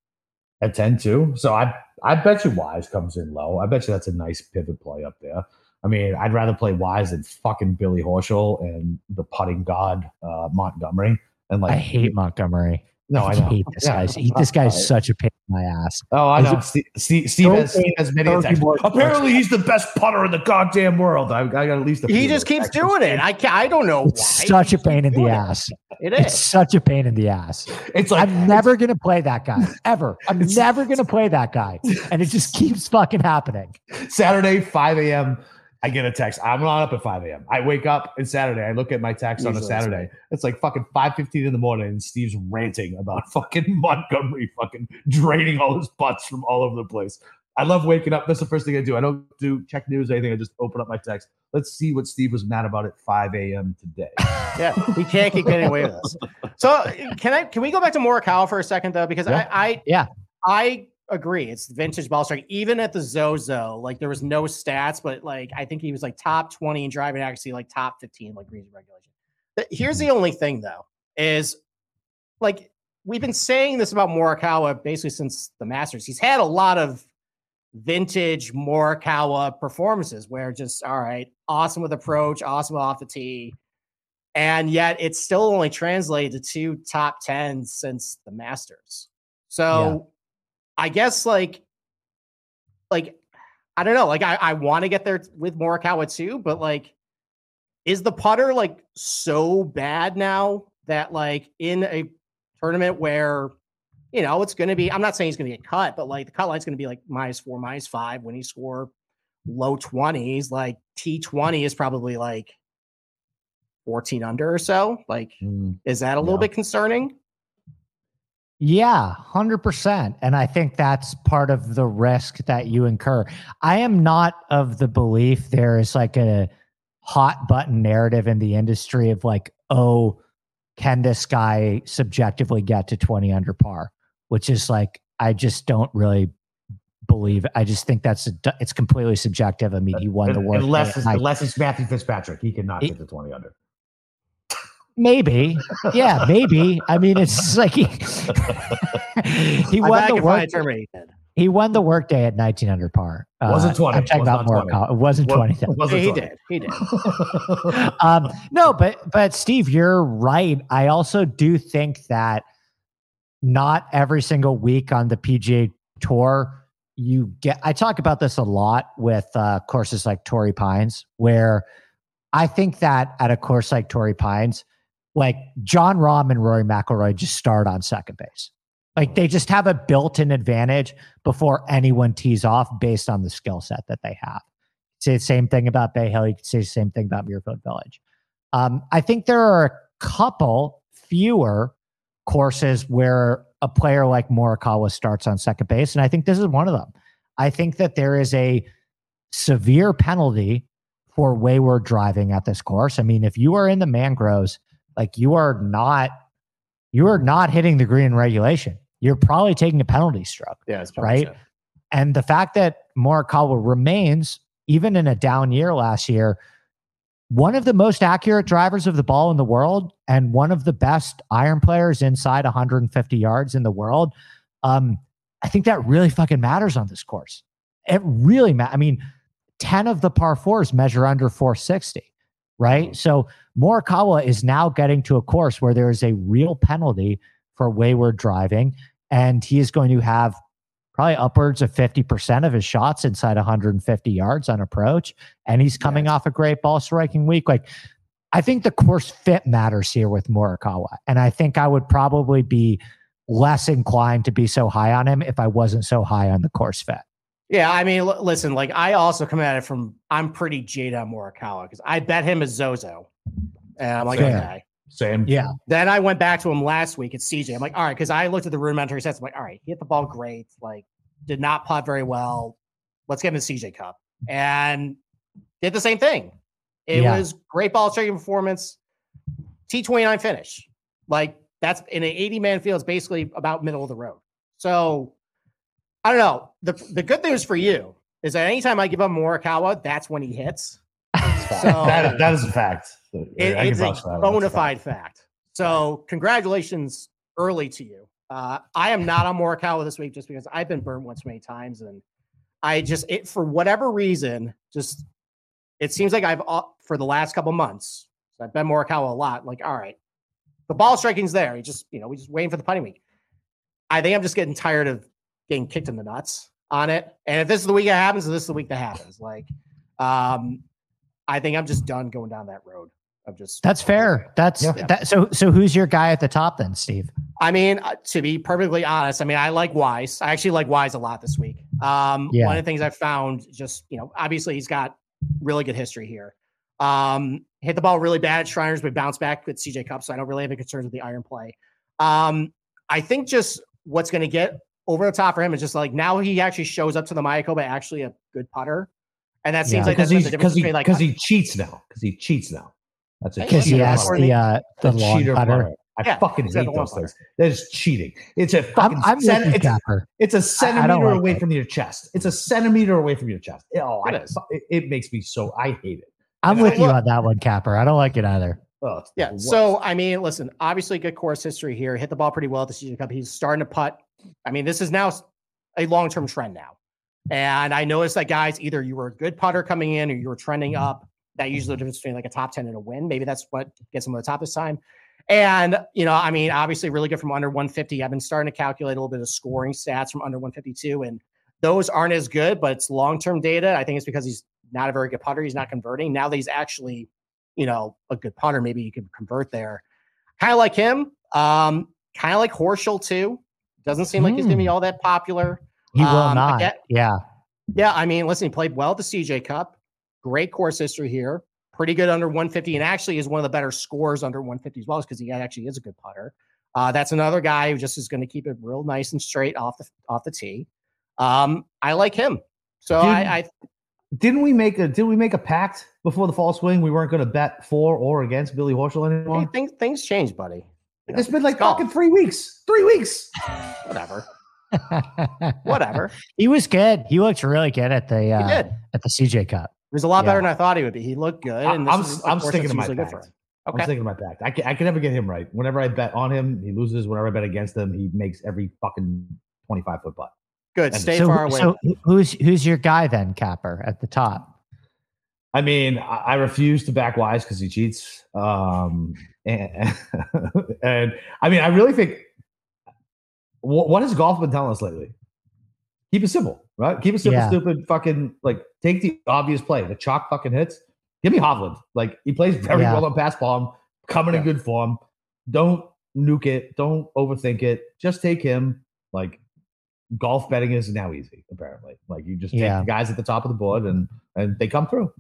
at 10-2. So I I bet you Wise comes in low. I bet you that's a nice pivot play up there. I mean, I'd rather play Wise than fucking Billy Horschel and the putting god uh, Montgomery. And like, I hate Montgomery. No, I know. hate this Yeah. guy. He, this guy's such a pain in my ass. Oh, I Is know. Steve, Steve, Steve, has, Steve has many attacks. Apparently, he's the best putter in the goddamn world. I, I got at least a He just keeps texts. doing it. I can't, I don't know why. It's such a pain in the it. ass. It It's such a pain in the ass. It's like I'm never going to play that guy ever. I'm never going to play that guy. And it just keeps fucking happening. Saturday, 5 a.m. I get a text. I'm not up at 5 a.m. I wake up and Saturday. I look at my text on a Usually that's Saturday. It's like fucking 5:15 in the morning, and Steve's ranting about fucking Montgomery fucking draining all his butts from all over the place. I love waking up. That's the first thing I do. I don't do check news or anything. I just open up my text. Let's see what Steve was mad about at 5 a.m. today. Yeah, he can't keep getting away with this. So can I? Can we go back to Morikawa for a second though? Because Yeah. I, I, Yeah. I agree. It's vintage ball strike. Even at the Zozo, like there was no stats, but like I think he was like top twenty in driving accuracy, like top fifteen, like greens regulation. But here's the only thing though, is like we've been saying this about Morikawa basically since the Masters. He's had a lot of vintage Morikawa performances where just all right, awesome with approach, awesome off the tee, and yet it's still only translated to two top tens since the Masters. So I guess like like I don't know, like I, I want to get there with Morikawa too, but like is the putter like so bad now that like in a tournament where you know it's going to be i'm not saying he's going to get cut but like the cut line's going to be like minus four minus five when he score low 20s like t20 is probably like 14 under or so like Mm, is that a little Yeah. bit concerning Yeah, 100%. And I think that's part of the risk that you incur. I am not of the belief there is like a hot button narrative in the industry of like, oh, can this guy subjectively get to 20 under par? Which is like, I just don't really believe. I just think that's a, it's completely subjective. I mean, uh, he won the world. unless, it's, unless it's Matthew Fitzpatrick, he cannot get to 20 under. Maybe. Yeah, maybe. I mean, it's like he, he won the work. a he won the workday at 19 under par. Uh, Wasn't 20. I'm talking Was about not 20. Morikawa. It wasn't 20. though. Wasn't he 20. did he did um, no, but but Steve, you're right. I also do think that not every single week on the PGA Tour you get. I talk about this a lot with uh, courses like Torrey Pines, where I think that at a course like Torrey Pines, like Jon Rahm and Rory McIlroy just start on second base. Like they just have a built-in advantage before anyone tees off based on the skill set that they have. Say the same thing about Bay Hill. You could say the same thing about Muirfield Village. Um, I think there are a couple fewer courses where a player like Morikawa starts on second base, and I think this is one of them. I think that there is a severe penalty for wayward driving at this course. I mean, if you are in the mangroves, like you are not, you are not hitting the green regulation. You're probably taking a penalty stroke. yeah it's Right? And the fact that Morikawa remains, even in a down year last year, one of the most accurate drivers of the ball in the world and one of the best iron players inside 150 yards in the world. Um, I think that really fucking matters on this course. It really matters. I mean, 10 of the par fours measure under 460, right? Mm-hmm. So Morikawa is now getting to a course where there is a real penalty for wayward driving, and he is going to have probably upwards of 50% of his shots inside 150 yards on approach. And he's coming Yes. off a great ball striking week. Like, I think the course fit matters here with Morikawa. And I think I would probably be less inclined to be so high on him if I wasn't so high on the course fit. Yeah, I mean, l- listen, like I also come at it from I'm pretty jaded on Morikawa because I bet him as Zozo. And I'm like, Fair. okay. Same. Yeah. Then I went back to him last week at CJ. I'm like, all right, because I looked at the rudimentary sets. I'm like, all right, he hit the ball great. Like, did not putt very well. Let's get him the CJ Cup. And did the same thing. It Yeah. was great ball striking performance. T29 finish. Like, that's in an 80 man field, it's basically about middle of the road. So I don't know. The the good news for you is that anytime I give up Morikawa, that's when he hits. So that, that is a fact. it- it's a bona a fact. fact. So congratulations early to you. Uh, I am not on Morikawa this week just because I've been burned once many times, and I just it for whatever reason just it seems like I've uh, for the last couple months I've been Morikawa a lot. Like all right, the ball striking's there. You just you know we just waiting for the putting week. I think I'm just getting tired of getting kicked in the nuts on it. And if this is the week it happens, this is the week that happens. Like, um, I think I'm just done going down that road of just That's fair. That's Yeah. that. So, so who's your guy at the top then, Steve? I mean, uh, to be perfectly honest, I mean, I like Wise. I actually like Wise a lot this week. Um, Yeah. One of the things I've found, just you know, obviously he's got really good history here. Um, hit the ball really bad at Shriners, but bounced back with CJ Cup, so I don't really have any concerns with the iron play. Um, I think just what's going to get over the top for him is just like now he actually shows up to the Mayakoba actually a good putter, and that seems Yeah. like because that's he's the because difference he between like because he cheats now. Because he cheats now. That's a Hey, Because he cheater has the uh, the The long cheater putter. putter. I Yeah, fucking hate those things. That is cheating. It's a I'm, fucking I'm with centi- you, it's, a, Capper. it's a I centimeter like away it. from your chest. It's a centimeter away from your chest. Oh, It I, it, it makes me so. I hate it. I'm And with I you look- on that one, Capper. I don't like it either. Oh, Yeah. So. I mean, listen, obviously good course history here. Hit the ball pretty well at the CJ Cup. He's starting to putt. I mean, this is now a long-term trend now. And I noticed that guys, either you were a good putter coming in or you were trending up. That usually the difference between like a top 10 and a win. Maybe that's what gets him to the top this time. And, you know, I mean, obviously really good from under 150. I've been starting to calculate a little bit of scoring stats from under 152. And those aren't as good, but it's long-term data. I think it's because he's not a very good putter. He's not converting. Now that he's actually, you know, a good putter, maybe you can convert there. Kind of like him. Um, kind of like Horschel too. Doesn't seem like he's gonna be Hmm. all that popular. He will Um, not. get- yeah. Yeah, I mean, listen, he played well at the CJ Cup. Great course history here. Pretty good under 150, and actually is one of the better scores under 150 as well, because he actually is a good putter. Uh, that's another guy who just is going to keep it real nice and straight off the off the tee. Um, I like him. So Dude, I, I didn't we make a didn't we make a pact before the fall swing? We weren't going to bet for or against Billy Horschel hey, anymore. things things change, buddy. You know, It's been like golf. fucking three weeks. Three weeks. whatever, whatever. he was good. He looked really good at the uh, at the CJ Cup. He was a lot Yeah. better than I thought he would be. He looked good. I- And this I'm is a I'm sticking to my usually good pact. for. I'm sticking to my pact. I can, I can never get him right. Whenever I bet on him, he loses. Whenever I bet against him, he makes every fucking 25 foot putt. Good. And Stay so, far away. so who's who's your guy then, Capper, at the top? I mean, I, refuse to back Wise because he cheats. Um, and, and I mean, I really think what, what has golf been telling us lately? Keep it simple, right? Keep it simple, Yeah. stupid, fucking like take the obvious play, the chalk fucking hits. Give me Hovland. Like he plays very Yeah. well on paspalum, coming in good form. Don't nuke it. Don't overthink it. Just take him. Like golf betting is now easy, apparently. Like you just take Yeah. the guys at the top of the board and and they come through.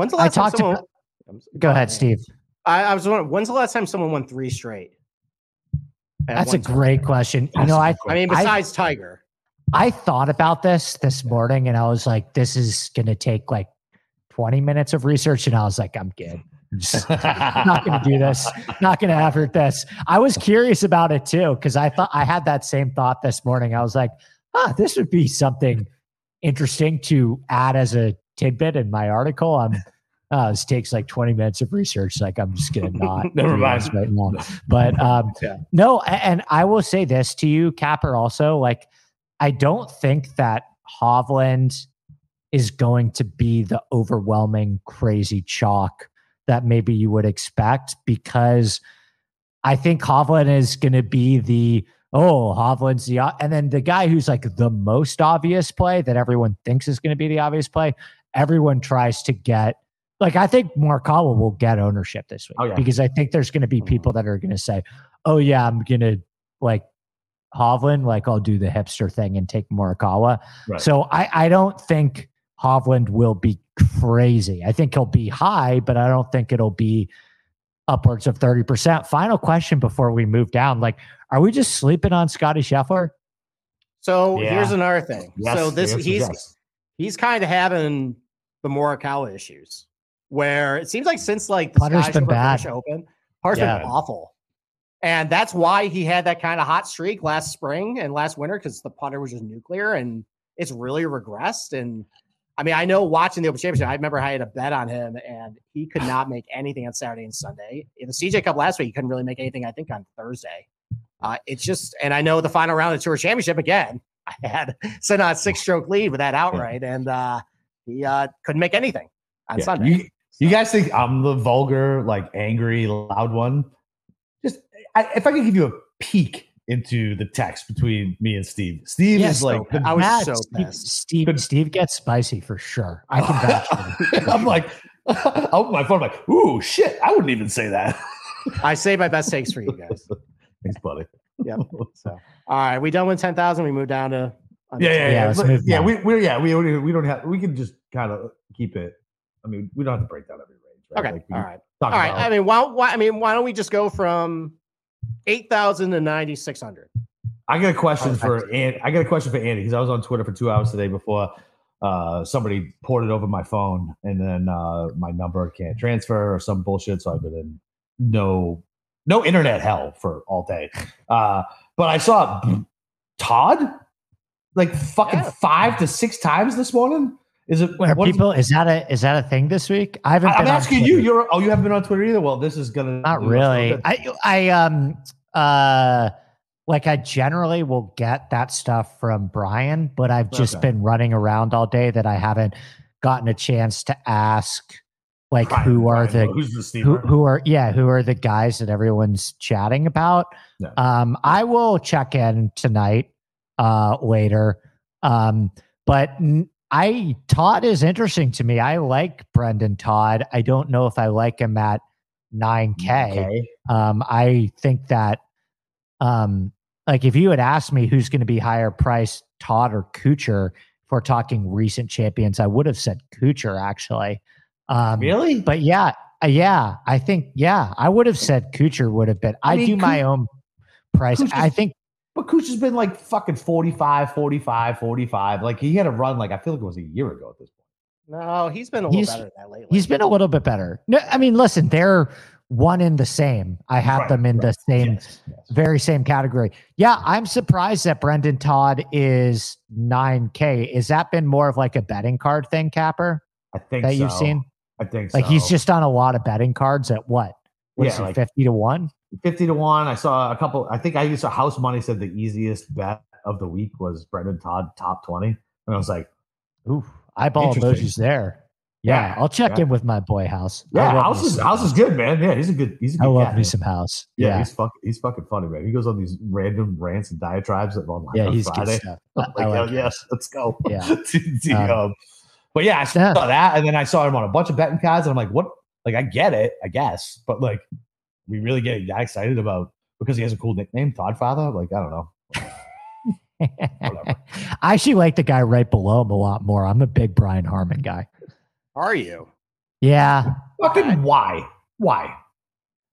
When's the I last time talked someone? about- Go ahead, Steve. I, I was wondering, when's the last time someone won three straight? That's a time? great question. You know, I I mean, I- besides Tiger. I thought about this this morning and I was like, this is going to take like 20 minutes of research. And I was like, I'm good. I'm not going to do this. Not going to effort this. I was curious about it too, because I thought I had that same thought this morning. I was like, ah, this would be something interesting to add as a tidbit in my article. I'm, uh, this takes like 20 minutes of research. Like, I'm just going to not. Never mind. Right now. But um, Yeah. no, and I will say this to you, Capper, also, like, I don't think that Hovland is going to be the overwhelming crazy chalk that maybe you would expect because I think Hovland is going to be the oh Hovland's the and then the guy who's like the most obvious play that everyone thinks is going to be the obvious play. Everyone tries to get like I think Morikawa will get ownership this week Oh, yeah. because I think there's going to be people that are going to say, "Oh yeah, I'm going to like Hovland, like I'll do the hipster thing and take Morikawa." Right. So I I don't think Hovland will be crazy. I think he'll be high, but I don't think it'll be upwards of 30%. Final question before we move down. Like, are we just sleeping on Scotty Scheffler? So Yeah. here's another thing. Yes, so this he's yes. He's kind of having the Morikawa issues, where it seems like since like the Putter's Sky been bad. Open, putter's Yeah. been awful, and that's why he had that kind of hot streak last spring and last winter because the putter was just nuclear, and it's really regressed. And I mean, I know watching the Open Championship, I remember I had a bet on him, and he could not make anything on Saturday and Sunday. In the CJ Cup last week, he couldn't really make anything. I think on Thursday. Uh, it's just, and I know the final round of the Tour Championship again. I had sent out six stroke lead with that outright, and uh, he uh, couldn't make anything on Yeah. Sunday. You, you guys think I'm the vulgar, like angry, loud one? Just I, if I could give you a peek into the text between me and Steve. Steve Yeah, is like, so I was Matt, so Steve, pissed. Steve, Could- Steve gets spicy for sure. I can vouch for him. I'm like, I open my phone, I'm like, ooh, shit, I wouldn't even say that. I say my best takes for you guys. Thanks, buddy. Yep. So, all right, we done with ten thousand. We move down to Yeah, yeah, Yeah, yeah. let's But- move yeah, down. we, we, yeah, we, we we don't have, we can just kind of keep it. I mean, we don't have to break down every range, right? Okay, Like, we all can right, talk all right. about- I mean, why, why? I mean, why don't we just go from eight thousand to ninety six hundred? I got a question Oh, for Andy. I got a question for Andy because I was on Twitter for two hours today before uh, somebody ported over my phone and then uh, my number can't transfer or some bullshit. So I've been in no no internet hell for all day. Uh, but I saw Todd like fucking Yeah. five to six times this morning. Is it Where people is that a is that a thing this week? I haven't. I, am been on asking you. Twitter. You're oh, you haven't been on Twitter either. Well, this is gonna Not do us no really. I I um uh like I generally will get that stuff from Brian, but I've just Okay. been running around all day that I haven't gotten a chance to ask like who are the who's the Steve? who, who are yeah who are the guys that everyone's chatting about? Yeah. um i will check in tonight uh later. Um but n- i todd is interesting to me. I like brendon todd. I don't know if i like him at 9k Okay. um i think that um like if you had asked me who's going to be higher priced todd or kuchar if we're talking recent champions i would have said kuchar actually um Really? but yeah, uh, yeah, I think yeah, I would have said Kuchar would have been. I, I mean, do my own price. Kuchar's- I think But Cooch has been like fucking 45, 45, 45. Like he had a run, like I feel like it was a year ago at this point. No, he's been a little He's- better than that lately. he's been a little bit better. No, I mean, listen, they're one in the same. I have Right, them in the same, Yes, yes. very same category. Yeah, I'm surprised that Brendon Todd is 9K. Has that been more of like a betting card thing, Capper, I think that you've seen? I think Like so. he's just on a lot of betting cards at what? What is Yeah, he, like- 50 to 1? 50 to 1. I saw a couple. I think I used to house money said the easiest bet of the week was Brendon Todd top 20. And I was like, Ooh, eyeball emojis there. Yeah, Yeah, I'll check yeah. in with my boy House. Yeah, house is house is good, man. Yeah, he's a good he's a good I love cat, me man. some House. Yeah, Yeah, he's fucking he's fucking funny, man. He goes on these random rants and diatribes at on, yeah, on he's Friday. good stuff. Like, like hell yes, let's go. Yeah. Um, um, but yeah, I saw yeah. that, and then I saw him on a bunch of betting cards, and I'm like, what? Like, I get it, I guess, but like, we really get that excited about because he has a cool nickname, Todd Father. Like, I don't know. I actually like the guy right below him a lot more. I'm a big Brian Harman guy. Are you? Yeah. Fucking why? Why?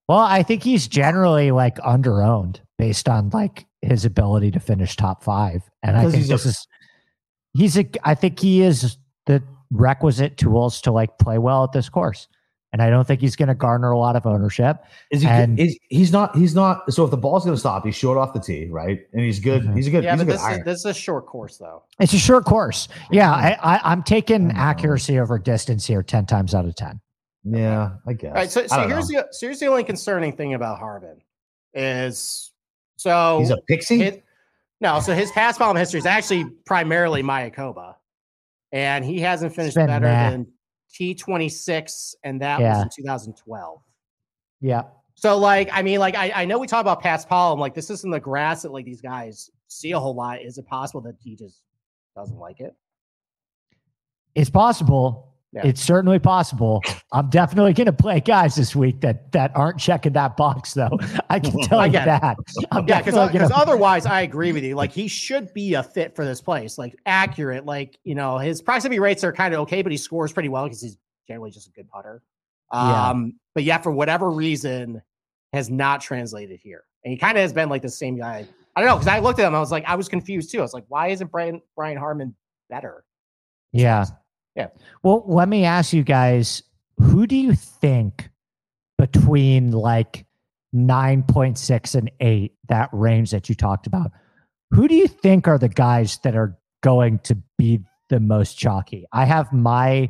Well, I think he's generally like underowned based on like his ability to finish top five. And I think he's a- this is he's a I think he is the requisite tools to like play well at this course. And I don't think he's going to garner a lot of ownership. Is he? And- is he's not? He's not. So if the ball's going to stop, he's short off the tee, right? And he's good. Mhm. He's a good. Yeah, he's a good this is, this is a short course though. It's a short course. Yeah, I, I, I'm taking I accuracy over distance here 10 times out of 10. yeah, I guess. All right, so, so don't here's know. the so here's the only concerning thing about Harvin is so he's a pixie. his- no, so his paspalum history is actually primarily Mayakoba, and he hasn't finished better meh. than T26, and that Yeah. was in 2012. Yeah. So, like, I mean, like, I, I know we talk about paspalum, like, this isn't the grass that like these guys see a whole lot. Is it possible that he just doesn't like it? It's possible. Yeah. It's certainly possible. I'm definitely going to play guys this week that that aren't checking that box, though. I can tell I you that. I'm Yeah, because gonna- otherwise, I agree with you. Like he should be a fit for this place, like accurate. Like you know, his proximity rates are kind of okay, but he scores pretty well because he's generally just a good putter. Yeah. Um, but yeah, for whatever reason, has not translated here, and he kind of has been like the same guy. I don't know because I looked at him, I was like, I was confused too. I was like, why isn't Brian Brian Harman better? Yeah. Yeah. Well, let me ask you guys who do you think between like 9.6 and 8, that range that you talked about, who do you think are the guys that are going to be the most chalky? I have my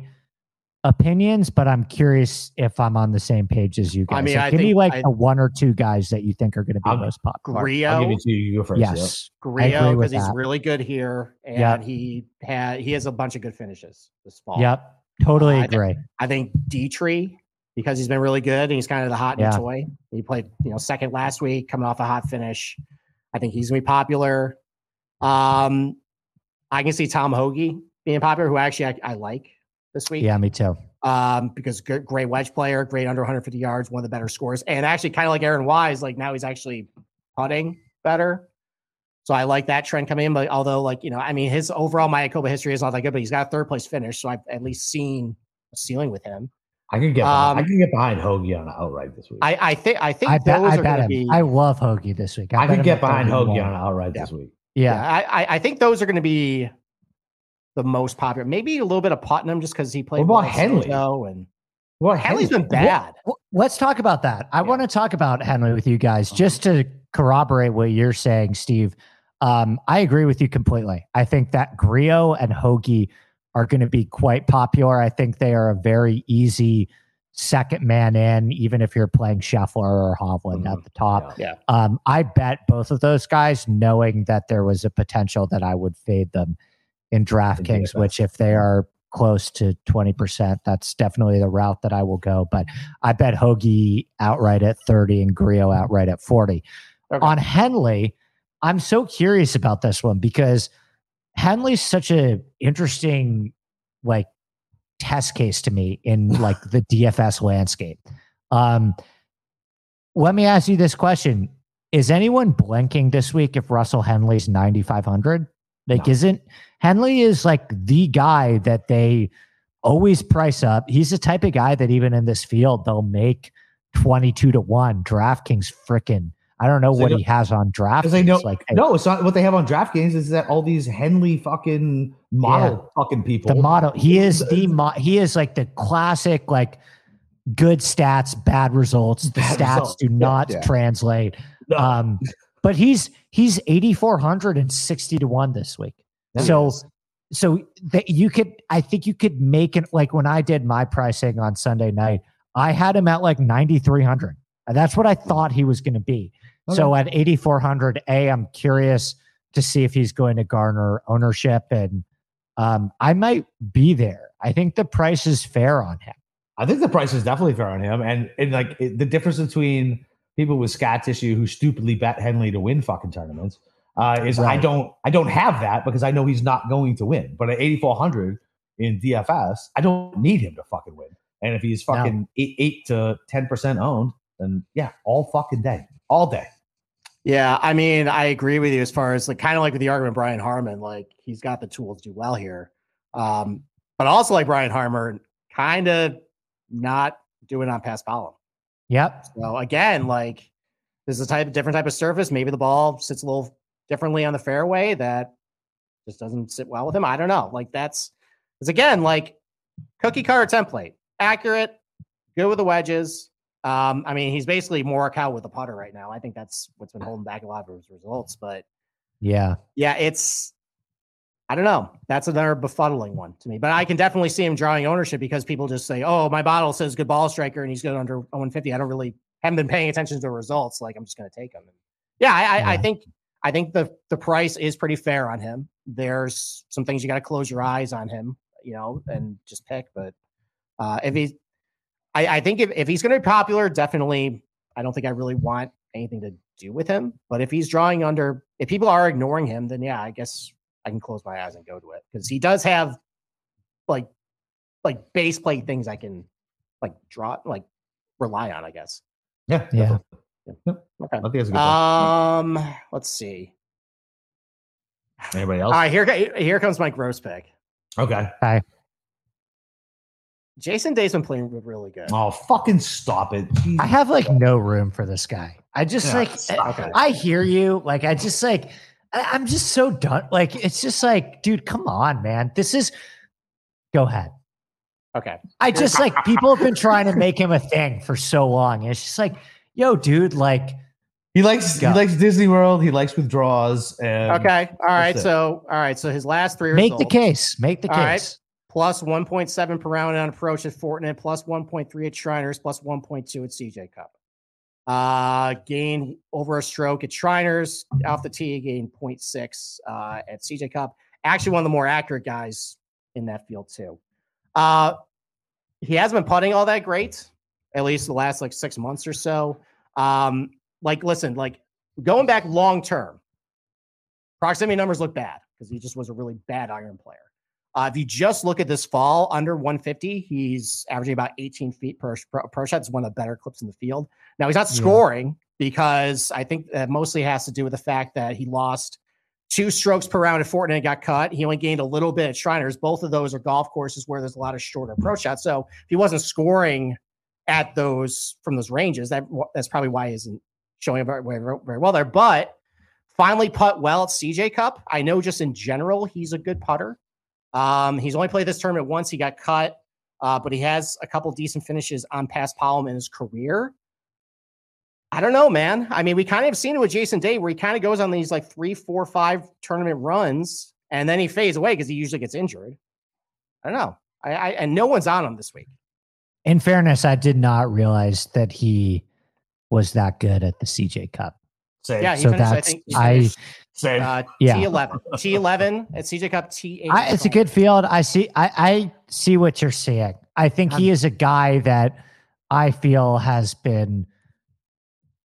opinions, but I'm curious if I'm on the same page as you guys. I mean, So I give me think like I- the one or two guys that you think are going to be I'll- most popular. I'll give Grillo, it to you. You go first. yeah. Yes. I Grillo, because he's really good here, and Yep. he had he has a bunch of good finishes this fall. Yep. Totally I think- agree. I think Detry because he's been really good and he's kind of the hot new toy. He played, you know, second last week, coming off a hot finish. I think he's gonna be popular. Um, I can see Tom Hoge being popular, who actually I, I like this week. Yeah, me too. Um, because good, great wedge player, great under 150 yards, one of the better scores, and actually kind of like Aaron Wise, like now he's actually putting better. So I like that trend coming in. But although, like, you know, I mean, his overall Mayakoba history is not that good, but he's got a third place finish. So I've at least seen a ceiling with him. I can get behind, I Um, can get behind Hoge on outright this week. I, I, I think I think I bet, those I are going to be. I love Hoge this week. I, bet can get behind 31. Hoge on outright Yeah. this week. yeah, Yeah. I, I- I think those are going to be the most popular. Maybe a little bit of Putnam just because he played. What about Henley? And Well, Henley's been bad. Well, let's talk about that. I Yeah. want to talk about Henley with you guys just to corroborate what you're saying, Steve. Um, I agree with you completely. I think that Grillo and Hoge are going to be quite popular. I think they are a very easy second man in, even if you're playing Scheffler or Hovland Mhm. at the top. Yeah. Um, I bet both of those guys, knowing that there was a potential that I would fade them in DraftKings, which if they are close to 20%, that's definitely the route that I will go. But I bet Hoge outright at 30 and Grillo outright at 40. Okay. On Henley, I'm so curious about this one because Henley's such a interesting like test case to me in like the DFS landscape. Um, let me ask you this question: Is anyone blinking this week if Russell Henley's 9,500? Like, No. isn't Henley is like the guy that they always price up? He's the type of guy that even in this field they'll make 22 to one. DraftKings freaking. I don't know what he has on DraftKings. They know, like no, it's not what they have on DraftKings. Is that all these Henley fucking model fucking people? the model he is the mo- he is like the classic like good stats bad results the Bad stats results. do Yeah, not yeah. translate No. um but he's he's 8460 to 1 this week So so that you could i think you could make it like when i did my pricing on sunday night i had him at like 9300 and that's what i thought he was going to be. So at 8400 a i'm curious to see if he's going to garner ownership and um, i might be there. I think the price is fair on him. I think the price is definitely fair on him, and and like it, the difference between people with scat tissue who stupidly bet Henley to win fucking tournaments uh, is I don't I don't have that because I know he's not going to win. But at 8400 in DFS, I don't need him to fucking win. And if he's No. fucking eight eight to ten percent owned, then yeah, all fucking day, all day. Yeah, I mean, I agree with you as far as like kind of like with the argument Brian Harman, like he's got the tools to do well here. Um, but also like Brian Harman, kind of not doing on paspalum. yep So again, like this is a type different type of surface. Maybe the ball sits a little differently on the fairway that just doesn't sit well with him. I don't know. Like that's it's again like cookie cutter template, accurate, good with the wedges. Um, I mean, he's basically Morikawa with a putter right now. I think that's what's been holding back a lot of his results. But yeah yeah, it's I don't know. That's another befuddling one to me. But I can definitely see him drawing ownership because people just say, "Oh, my bottle says good ball striker, and he's good under 150." I don't really haven't been paying attention to the results. Like I'm just going to take him. And yeah, I, I, I think I think the the price is pretty fair on him. There's some things you got to close your eyes on him, you know, and just pick. But uh, if he's, I, I think if, if he's going to be popular, definitely. I don't think I really want anything to do with him. But if he's drawing under, if people are ignoring him, then yeah, I guess I can close my eyes and go to it because he does have like like base plate things I can like draw like rely on, I guess. Yeah. Yeah. definitely. Okay. I think that's a good point. Um, let's see. Anybody else? right, here here comes my gross pick. Okay. Hi. Jason Day's been playing really good. Oh, fucking stop it. I have like no room for this guy. I just Yeah, like stop it. I hear you. Like I just like I- I'm just so done. Like it's just like, dude, come on, man. This is go ahead. Okay. I just like people have been trying to make him a thing for so long. And it's just like, yo, dude, like He likes Go. he likes Disney World. He likes withdrawals. And Okay. All right. So all right. So his last three make the case. Make the All right. case. plus 1.7 per round on approach at Fortinet, plus 1.3 at Shriners, plus 1.2 at CJ Cup. Uh, gain over a stroke at Shriners off the tee, gain 0.6 uh, at CJ Cup. Actually, one of the more accurate guys in that field too. Uh, he hasn't been putting all that great, at least the last like six months or so. Um, like, listen, like going back long term, proximity numbers look bad because he just was a really bad iron player. Uh, if you just look at this fall under 150, he's averaging about 18 feet per per approach shot. It's one of the better clips in the field. Now he's not Yeah. scoring because I think that mostly has to do with the fact that he lost two strokes per round at Fortinet and got cut. He only gained a little bit at Shriners. Both of those are golf courses where there's a lot of shorter approach shots. So if he wasn't scoring at those from those ranges, that that's probably why he isn't showing very, very, very well there. But finally putt well at CJ Cup. I know just in general he's a good putter. Um, he's only played this tournament once. He got cut, uh, but he has a couple decent finishes on paspalum in his career. I don't know, man. I mean, we kind of have seen it with Jason Day, where he kind of goes on these like three, four, five tournament runs, and then he fades away because he usually gets injured. I don't know. I, I and no one's on him this week. In fairness, I did not realize that he was that good at the CJ Cup. Same. Yeah, he So finished. I that's- think he I- Same. uh, Yeah. T eleven, T eleven at CJ Cup, T eight. I, it's a good field. I see. I, I see what you're saying. I think he is a guy that I feel has been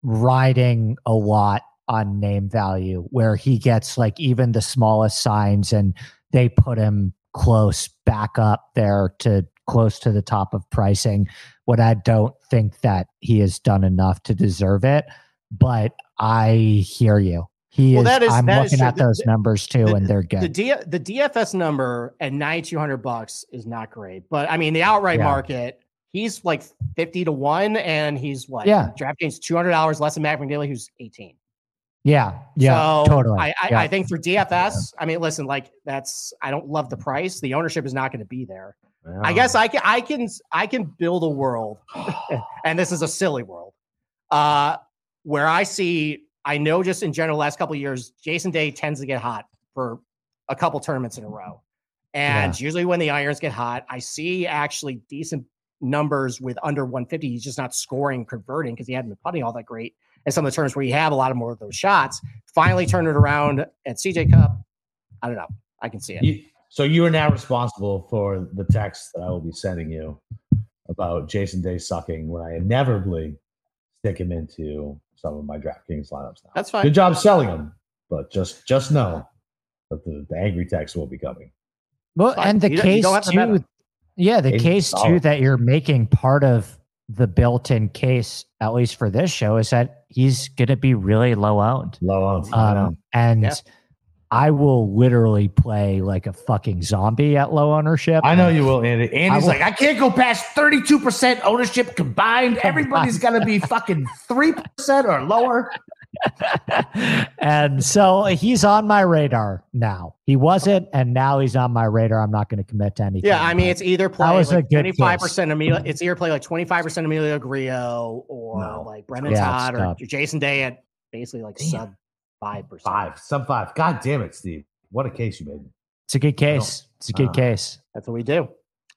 riding a lot on name value, where he gets like even the smallest signs, and they put him close back up there to close to the top of pricing. What I don't think that he has done enough to deserve it, but I hear you. He Well, is. that is- I'm that is looking true. at those numbers too, the- and they're good. The D, the DFS number at ninety two hundred bucks is not great, but I mean the outright Yeah. market, he's like fifty to one, and he's like Yeah. DraftKings two hundred dollars less than Mav McNealy, who's eighteen. Yeah, yeah, so totally. I, I, yeah. I think for DFS, I mean, listen, like that's I don't love the price. The ownership is not going to be there. I guess I can I can I can build a world, and this is a silly world, uh, where I see I know just in general last couple of years, Jason Day tends to get hot for a couple tournaments in a row, and usually when the irons get hot, I see actually decent numbers with under 150. He's just not scoring, converting because he hadn't been putting all that great. And some of the tournaments where you have a lot of more of those shots, finally turned it around at CJ Cup. I don't know. I can see it. You, so you are now responsible for the text that I will be sending you about Jason Day sucking when I inevitably stick him into some of my DraftKings lineups now. That's fine. Good job selling him, but just just know that the, the angry text will be coming. well, and the You case don't have to bet too. Yeah, the He's case too that you're making part of the built-in case, at least for this show, is that he's going to be really low owned. Low on. I know. Um, and Yeah. I will literally play like a fucking zombie at low ownership. I know you will, Andy. Andy's will- like, I can't go past 32% ownership combined. Everybody's going to be fucking 3% or lower. and so he's on my radar now. He wasn't, and now he's on my radar. I'm not going to commit to anything. Yeah, I mean, it's either play was a like twenty five percent Emilio. It's either play like twenty five percent Emilio Grillo or No. like Brendon Yeah, Todd or tough. Jason Day at basically like Damn. sub five percent. Five, sub five. God damn it, Steve. What a case you made. it's a good case. It's a good Ah. case. That's what we do.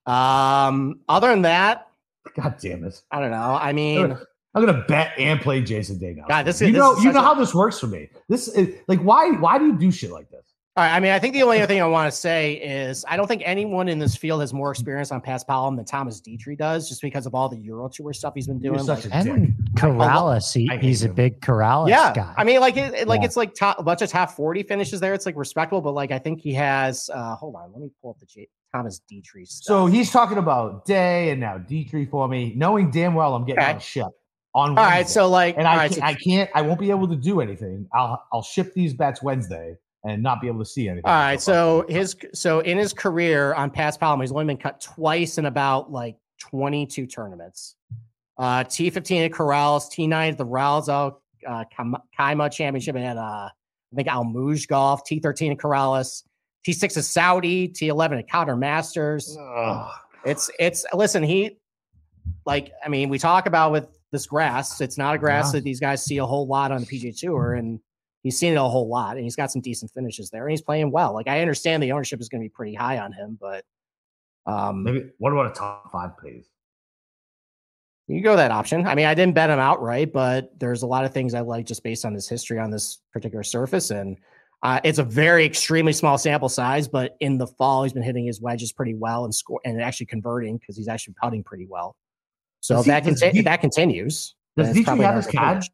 Um, other than that, God damn it. I don't know. I mean, I'm gonna bet and play Jason Day now. God, this you is- this know, is you know a- how this works for me. This is like, why, why do you do shit like this? All right. I mean, I think the only other thing I want to say is I don't think anyone in this field has more experience on paspalum than Thomas Detry does, just because of all the Euro Tour stuff he's been doing. such Like, a And dick. Corales, he, I hate he's a big Corales yeah, guy. I mean, like, it, it- like Yeah. it's like top, a bunch of top forty finishes there. It's like respectable, but like I think he has. uh Hold on, let me pull up the J- Thomas Detry stuff. So he's talking about Day and now Detry for me, knowing damn well I'm getting Okay. on ship on all right, so like, and I, right, can't, so- I can't, I won't be able to do anything. I'll I'll ship these bets Wednesday and not be able to see anything. All right, so his so in his career on paspalum, he's only been cut twice in about like 22 tournaments. Uh, T15 at Corales, T9 at the Ras Al uh, Khaimah Championship and at uh, I think Al Mouj Golf, T13 at Corales, T6 at Saudi, T11 at Counter Masters. Ugh. It's it's listen, he like I mean, we talk about with this grass, it's not a grass Yeah. that these guys see a whole lot on the PGA Tour, and he's seen it a whole lot, and he's got some decent finishes there, and he's playing well. Like I understand the ownership is going to be pretty high on him, but um, Maybe what about a top five, please? you go that option. I mean, I didn't bet him outright, but there's a lot of things I like just based on his history on this particular surface, and uh, it's a very extremely small sample size. But in the fall, he's been hitting his wedges pretty well and score and actually converting because he's actually putting pretty well. So Does if he- that he- if that continues, Does Detry have his finish.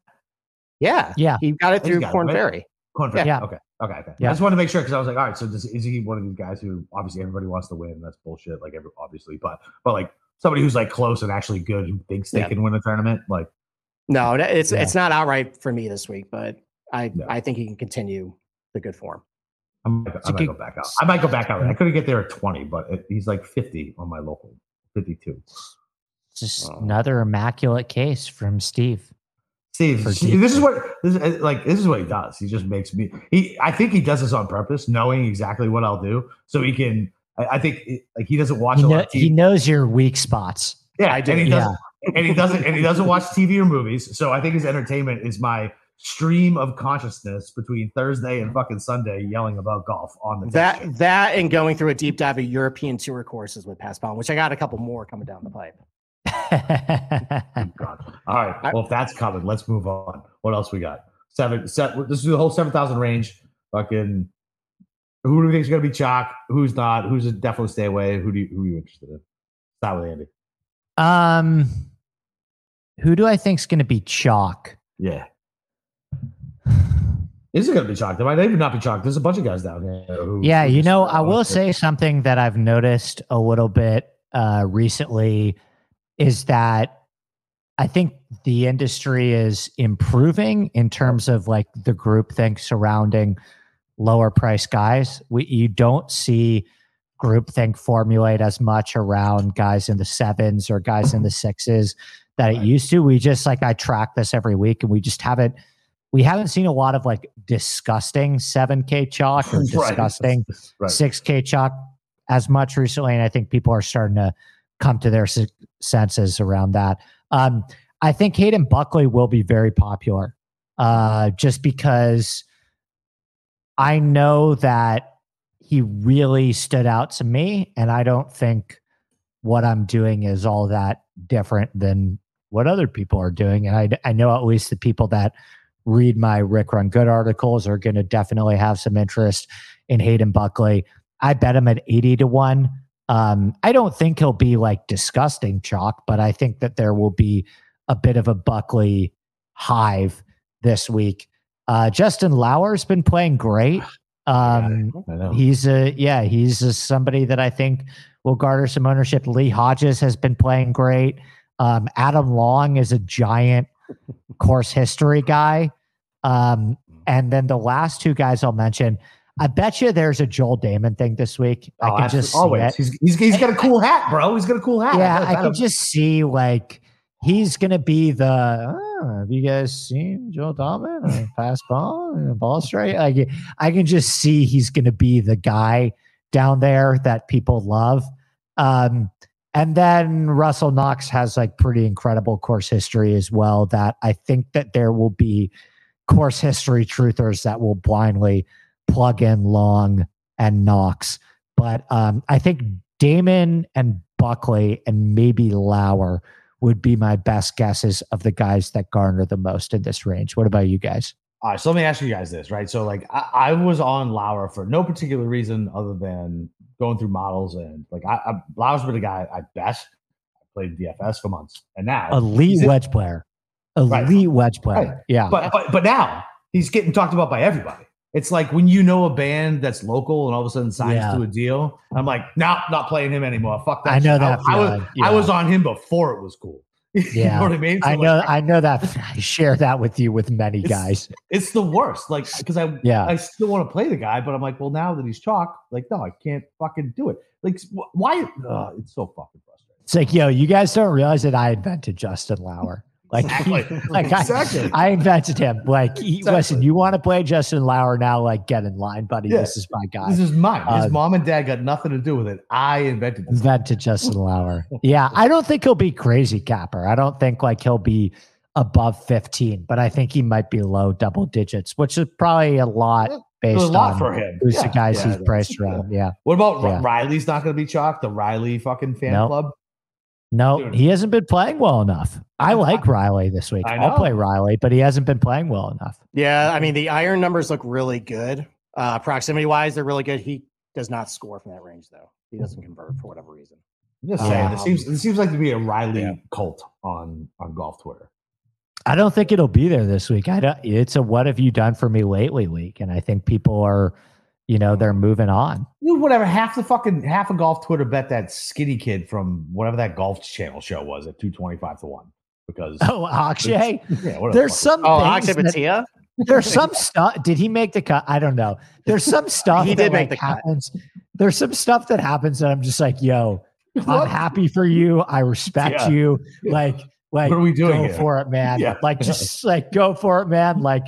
Yeah, yeah. he got it oh, through got it, Corn right? Ferry. Korn Ferry. Yeah. Okay. Okay. Okay. Yeah. I just wanted to make sure because I was like, all right, so does, is he one of these guys who obviously everybody wants to win? That's bullshit. Like every obviously, but but like somebody who's like close and actually good who thinks they Yeah. can win the tournament. Like No, it's Yeah. it's not outright for me this week, but I No. I think he can continue the good form. I might, I a might go back out. I might go back out. I couldn't get there at twenty, but it, he's like fifty on my local, fifty-two. Just Oh. another immaculate case from Steve. Steve, For see, this is what this is like. This is what he does. He just makes me. He, I think he does this on purpose, knowing exactly what I'll do, so he can. I, I think like he doesn't watch He, a kno- lot of TV. he knows your weak spots. yeah, I do, and he yeah. doesn't. And he doesn't. And he doesn't watch TV or movies. So I think his entertainment is my stream of consciousness between Thursday and fucking Sunday, yelling about golf on the That chain. that and going through a deep dive of European tour courses with Paspalum, which I got a couple more coming down the pipe. God. All right. Well, if that's coming, let's move on. What else we got? Seven. Set. This is the whole seven thousand range. Fucking. Who do you think is going to be chalk? Who's not? Who's a definitely stay away? Who do you, who are you interested in? Start with Andy. um, who do I think is going to be chalk? Yeah. Is it going to be chalk? There might even not be chalk. There's a bunch of guys down here. Who, Yeah, who you know, I will say something that I've noticed a little bit uh, recently is that I think the industry is improving in terms of like the groupthink surrounding lower price guys. We you don't see groupthink formulate as much around guys in the sevens or guys in the sixes that it used to. We just like I track this every week and we just haven't we haven't seen a lot of like disgusting 7k chalk or disgusting Right. 6K chalk as much recently, and I think people are starting to come to their senses around that. Um, I think Hayden Buckley will be very popular, uh, just because I know that he really stood out to me, and I don't think what I'm doing is all that different than what other people are doing. And I, I know at least the people that read my Rick Run Good articles are going to definitely have some interest in Hayden Buckley. I bet him at 80 to 1. Um, I don't think he'll be like disgusting chalk, but I think that there will be a bit of a Buckley hive this week. Uh, Justin Lower's been playing great. Um, he's a yeah, he's a, somebody that I think will garner some ownership. Lee Hodges has been playing great. Um, Adam Long is a giant course history guy. Um, and then the last two guys I'll mention, I bet you there's a Joel Dahmen thing this week. I Oh, can absolutely. just see always. it. He's, he's, he's got a cool hat, bro. He's got a cool hat. Yeah, know I can just see like he's gonna be the. Oh, have you guys seen Joel Dahmen on pass ball ball straight? Like I can just see he's gonna be the guy down there that people love. Um, and then Russell Knox has like pretty incredible course history as well. That I think that there will be course history truthers that will blindly plug in Long and Knox. But um, I think Dahmen and Buckley and maybe Lower would be my best guesses of the guys that garner the most in this range. What about you guys? All right, so let me ask you guys this, right? So, like, I, I was on Lower for no particular reason other than going through models and like, I, I Lower's been a guy I best I played DFS for months, and now elite wedge player, elite right. wedge player. Right. Yeah, but but but now he's getting talked about by everybody. It's like when you know a band that's local and all of a sudden signs yeah. to a deal. I'm like, no, nah, not playing him anymore. Fuck that. I know shit. that. I, I was yeah. I was on him before it was cool. Yeah, you know what I mean. So I know, like, I know that. I share that with you with many it's, guys. It's the worst. Like, because I, yeah, I still want to play the guy, but I'm like, well, now that he's chalk, like, no, I can't fucking do it. Like, why? Uh, it's so fucking frustrating. It's like, yo, you guys don't realize that I invented Justin Lower. Like, exactly. like exactly. I, I, invented him. Like, exactly. listen, you want to play Justin Lower now? Like, get in line, buddy. Yeah. This is my guy. This is mine. His uh, mom and dad got nothing to do with it. I invented this. Invented Justin Lower. Yeah, I don't think he'll be crazy capper. I don't think like he'll be above 15, but I think he might be low double digits, which is probably a lot based a lot on for him. who's yeah. the guys he's priced around. Yeah. What about. Riley's not going to be chalked? The Riley fucking fan nope. club. No, Dude. he hasn't been playing well enough. I like Riley this week. I'll play Riley, but he hasn't been playing well enough. Yeah, I mean the iron numbers look really good. Uh, proximity wise, they're really good. He does not score from that range though. He doesn't convert for whatever reason. I'm just saying, um, this seems this seems like to be a Riley yeah. cult on on golf Twitter. I don't think it'll be there this week. I don't. It's a what have you done for me lately week, and I think people are you know they're oh. moving on. Dude, whatever. Half the fucking half of golf Twitter bet that skinny kid from whatever that golf channel show was at two twenty five to one because oh Akshay, yeah, there's some oh Akshay Bhatia. There's some stuff. Did he make the cut? I don't know. There's some stuff he did make like the happens. Cut. There's some stuff that happens that I'm just like, yo, I'm happy for you. I respect yeah. you. Like, like, what are we doing? Go here? for it, man. Yeah. Like, just like go for it, man. Like,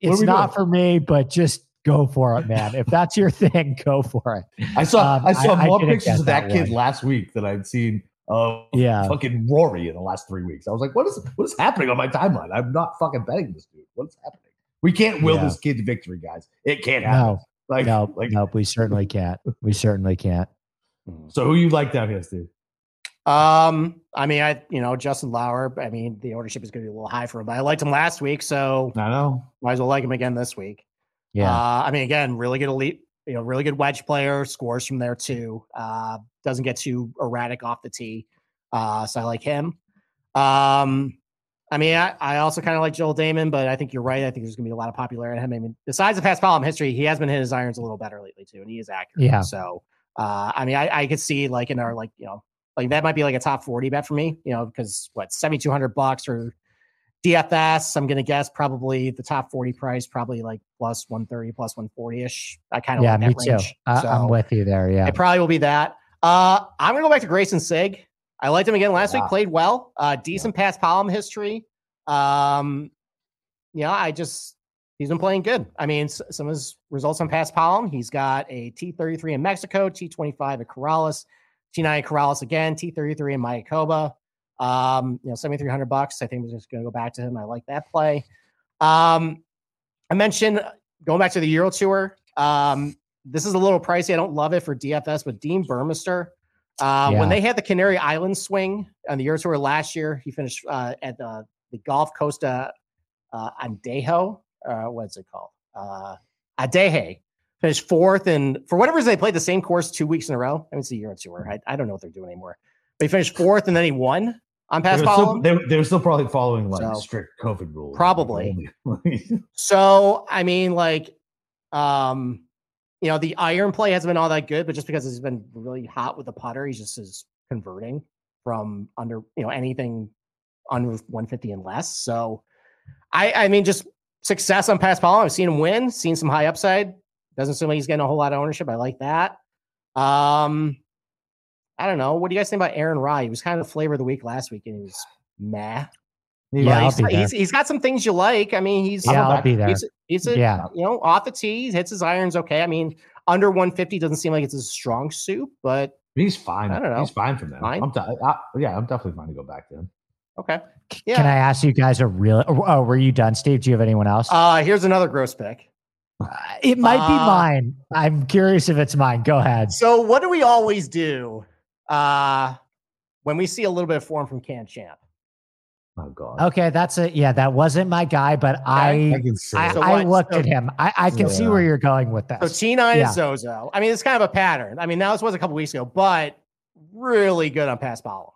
it's not doing? for me, but just go for it, man. If that's your thing, go for it. I saw um, I saw I, more I pictures of that, that kid last week than I'd seen of yeah. fucking Rory in the last three weeks. I was like, what is what is happening on my timeline? I'm not fucking betting this dude. What's happening? We can't will yeah. this kid to victory, guys. It can't happen. No, like, no, like, no, we certainly can't. We certainly can't. So who you like down here, Steve? Um, I mean, I you know Justin Lower. I mean, the ownership is going to be a little high for him, but I liked him last week, so I know might as well like him again this week. Yeah. Uh, I mean, again, really good elite, you know, really good wedge player, scores from there too. Uh, doesn't get too erratic off the tee. Uh, so I like him. Um, I mean, I, I also kind of like Joel Dahmen, but I think you're right. I think there's going to be a lot of popularity in him. I mean, besides the Paspalum history, he has been hitting his irons a little better lately too, and he is accurate. Yeah. So, uh, I mean, I, I could see like in our like you know like that might be like a top 40 bet for me, you know, because what 7200 bucks or DFS, I'm going to guess probably the top 40 price, probably like plus 130, plus 140 ish. I kind of yeah, like me too. I, so I'm with you there. Yeah, it probably will be that. Uh, I'm going to go back to Greyson Sigg. I liked him again last wow. week. Played well. Uh, decent yeah. Paspalum history. Um, yeah, I just he's been playing good. I mean, some of his results on Paspalum. He's got a T33 in Mexico, T25 at Corrales, T9 at Corrales again, T33 in Mayakoba. Um, you know, 7,300 bucks. I think we're just going to go back to him. I like that play. Um, I mentioned going back to the Euro Tour. Um, this is a little pricey. I don't love it for DFS, but Dean Burmester, uh, yeah. when they had the Canary Island swing on the Euro Tour last year, he finished uh, at the, the Golf Costa uh, Andejo. Uh, what's it called? Uh, Adeje. Finished fourth, and for whatever reason, they played the same course two weeks in a row. I mean, it's the Euro Tour. I, I don't know what they're doing anymore. But he finished fourth, and then he won on pass they they, they were still probably following like so, strict COVID rules. Probably. so I mean, like, um, you know, the iron play hasn't been all that good, but just because he's been really hot with the putter, he just is converting from under, you know, anything under 150 and less. So I I mean, just success on Paspalum. I've seen him win, seen some high upside. Doesn't seem like he's getting a whole lot of ownership. I like that. Um, I don't know. What do you guys think about Aaron Rai? He was kind of the flavor of the week last week, and he was meh. Yeah, he's, he's, he's got some things you like. I mean, he's yeah, I'll be there. He's, he's a, yeah, you know, off the tee, hits his irons okay. I mean, under 150 doesn't seem like it's a strong suit, but he's fine. I don't know. He's fine from that. Fine? I'm t- I, yeah, I'm definitely fine to go back to him. Okay. Yeah. Can I ask you guys a real? Oh, were you done, Steve? Do you have anyone else? Uh, here's another gross pick. Uh, it might uh, be mine. I'm curious if it's mine. Go ahead. So, what do we always do uh, when we see a little bit of form from Cam Champ. Oh God. Okay, that's a yeah. That wasn't my guy, but I I. I. So I what- looked so- at him. I, I can see where you're going with that. So. T9 Yeah. is Zozo. I mean, it's kind of a pattern. I mean, now this was a couple weeks ago, but really good on Paspalum.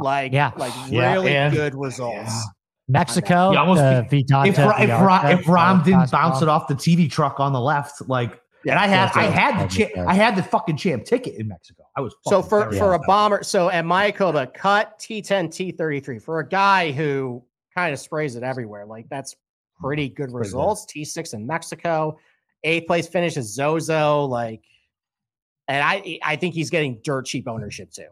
Like, Yeah. like Yeah, really and- good results. Yeah. Mexico, almost- the Vidanta, if, if, if Rahm didn't Pascal. bounce it off the TV truck on the left, like, and I had I had the cha- I had the fucking champ ticket in Mexico. I was So for for a bomber, so at Mayakoba, cut T10, T33 for a guy who kind of sprays it everywhere. Like that's pretty good results. T6 in Mexico, eighth place finish is Zozo. Like, and I I think he's getting dirt cheap ownership too.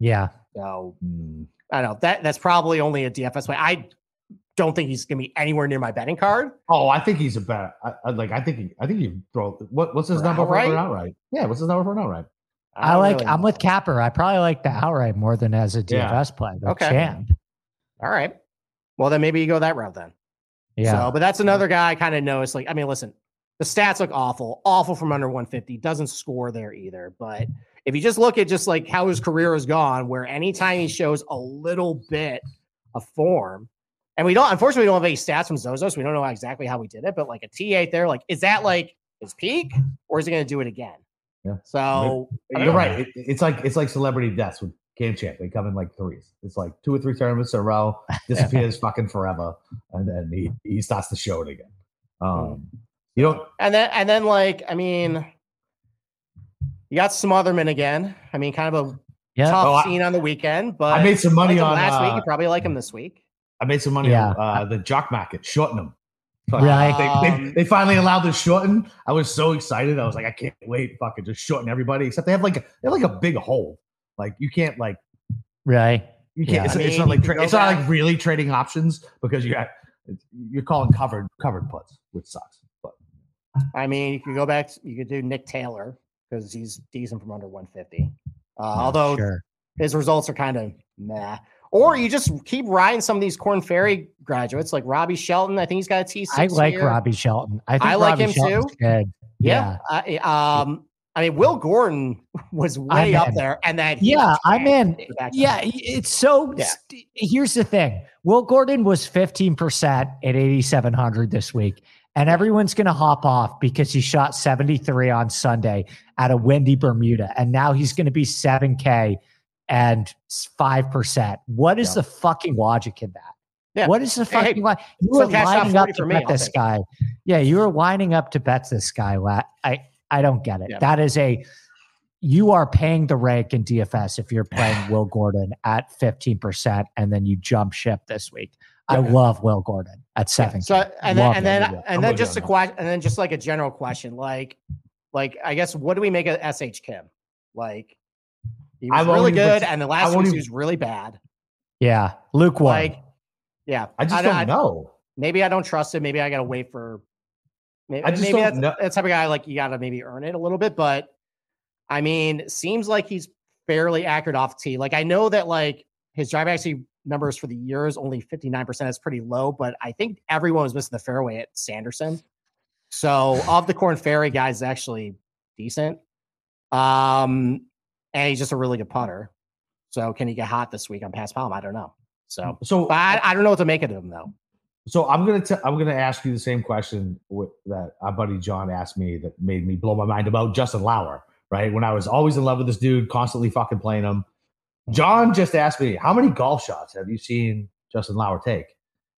Yeah, So Hmm. I don't know that that's probably only a DFS way. I don't think he's gonna be anywhere near my betting card. Oh, I think he's a bet. I, I like. I think. He, I think you throw. What, what's his For number for an outright? outright? Yeah, what's his number for an outright? I, don't like. really I'm know. with Capper. I probably like the outright more than as a Yeah. DFS play. The Okay. champ. All right. Well, then maybe you go that route then. Yeah, So, but that's another guy I kind of noticed. Like, I mean, listen, the stats look awful, awful from under 150. Doesn't score there either. But if you just look at just like how his career has gone, where anytime he shows a little bit of form, and we don't, unfortunately, we don't have any stats from Zozo, so we don't know exactly how we did it. But like a T8 there, like, is that like his peak, or is he going to do it again? Yeah. So I don't You're right. It, it's like it's like celebrity deaths with Cam Champ. They come in like threes. It's like two or three tournaments in a row, disappears fucking forever, and then he he starts to show it again. Um, you don't. And then and then like I mean, you got Smotherman again. I mean, kind of a yeah. tough Oh, I- scene on the weekend, but I made some money on. last week. uh, You probably like him this week. I made some money Yeah. on uh, the jock market, shorting them. Right. They, they, they finally allowed the shorten. I was so excited. I was like, I can't wait, fucking just shorten everybody. Except they have like a, they have like a big hole. Like you can't like right. you can't. Yeah. It's, I it's not like tra- go it's not like really trading options because you got you're calling covered covered puts, which sucks. But I mean, you could go back. You could do Nick Taylor because he's decent from under 150. Uh, although sure. his results are kind of meh. Or you just keep riding some of these Korn Ferry graduates like Robbie Shelton. I think he's got a T6. I like here. Robbie Shelton. I think I like Robbie him Shelton's too. Good. Yeah. I, um, I mean, Will Gordon was way up there, and then he Yeah, I'm in. Yeah, it's so. Yeah. st- Here's the thing: Will Gordon was 15 percent at 8,700 this week, and everyone's going to hop off because he shot 73 on Sunday at a windy Bermuda, and now he's going to be 7K and five percent. What is Yeah. the fucking logic in that? Yeah. What is the Hey, fucking logic? You still were cash lining up to me, bet this guy. Yeah, you were lining up to bet this guy. I I don't get it. Yeah. That is a you are paying the rank in DFS if you're playing Will Gordon at 15% and then you jump ship this week. I Yeah. love Will Gordon at Yeah, seven. So and then and then Yeah, I'm and then with you just a question and then just like a general question, like like I guess what do we make of SH Kim? Like he was really good, and the last week he was really bad. yeah. Luke one. Like, yeah, I just I- don't I- know. maybe I don't trust him. Maybe I gotta wait for. Maybe, I just maybe don't that's know- that type of guy. Like you gotta maybe earn it a little bit, but I mean, seems like he's fairly accurate off tee. Like I know that like his drive accuracy numbers for the year is only fifty nine percent. It's pretty low, but I think everyone was missing the fairway at Sanderson. So of the Korn Ferry guys, actually decent. Um, and he's just a really good putter. So can he get hot this week on Paspalum? I don't know. So, So I, I don't know what to make of him though. So I'm gonna i I'm gonna ask you the same question with, that our buddy John asked me that made me blow my mind about Justin Lower. Right when I was always in love with this dude, constantly fucking playing him. Mm-hmm. John just asked me, "How many golf shots have you seen Justin Lower take?"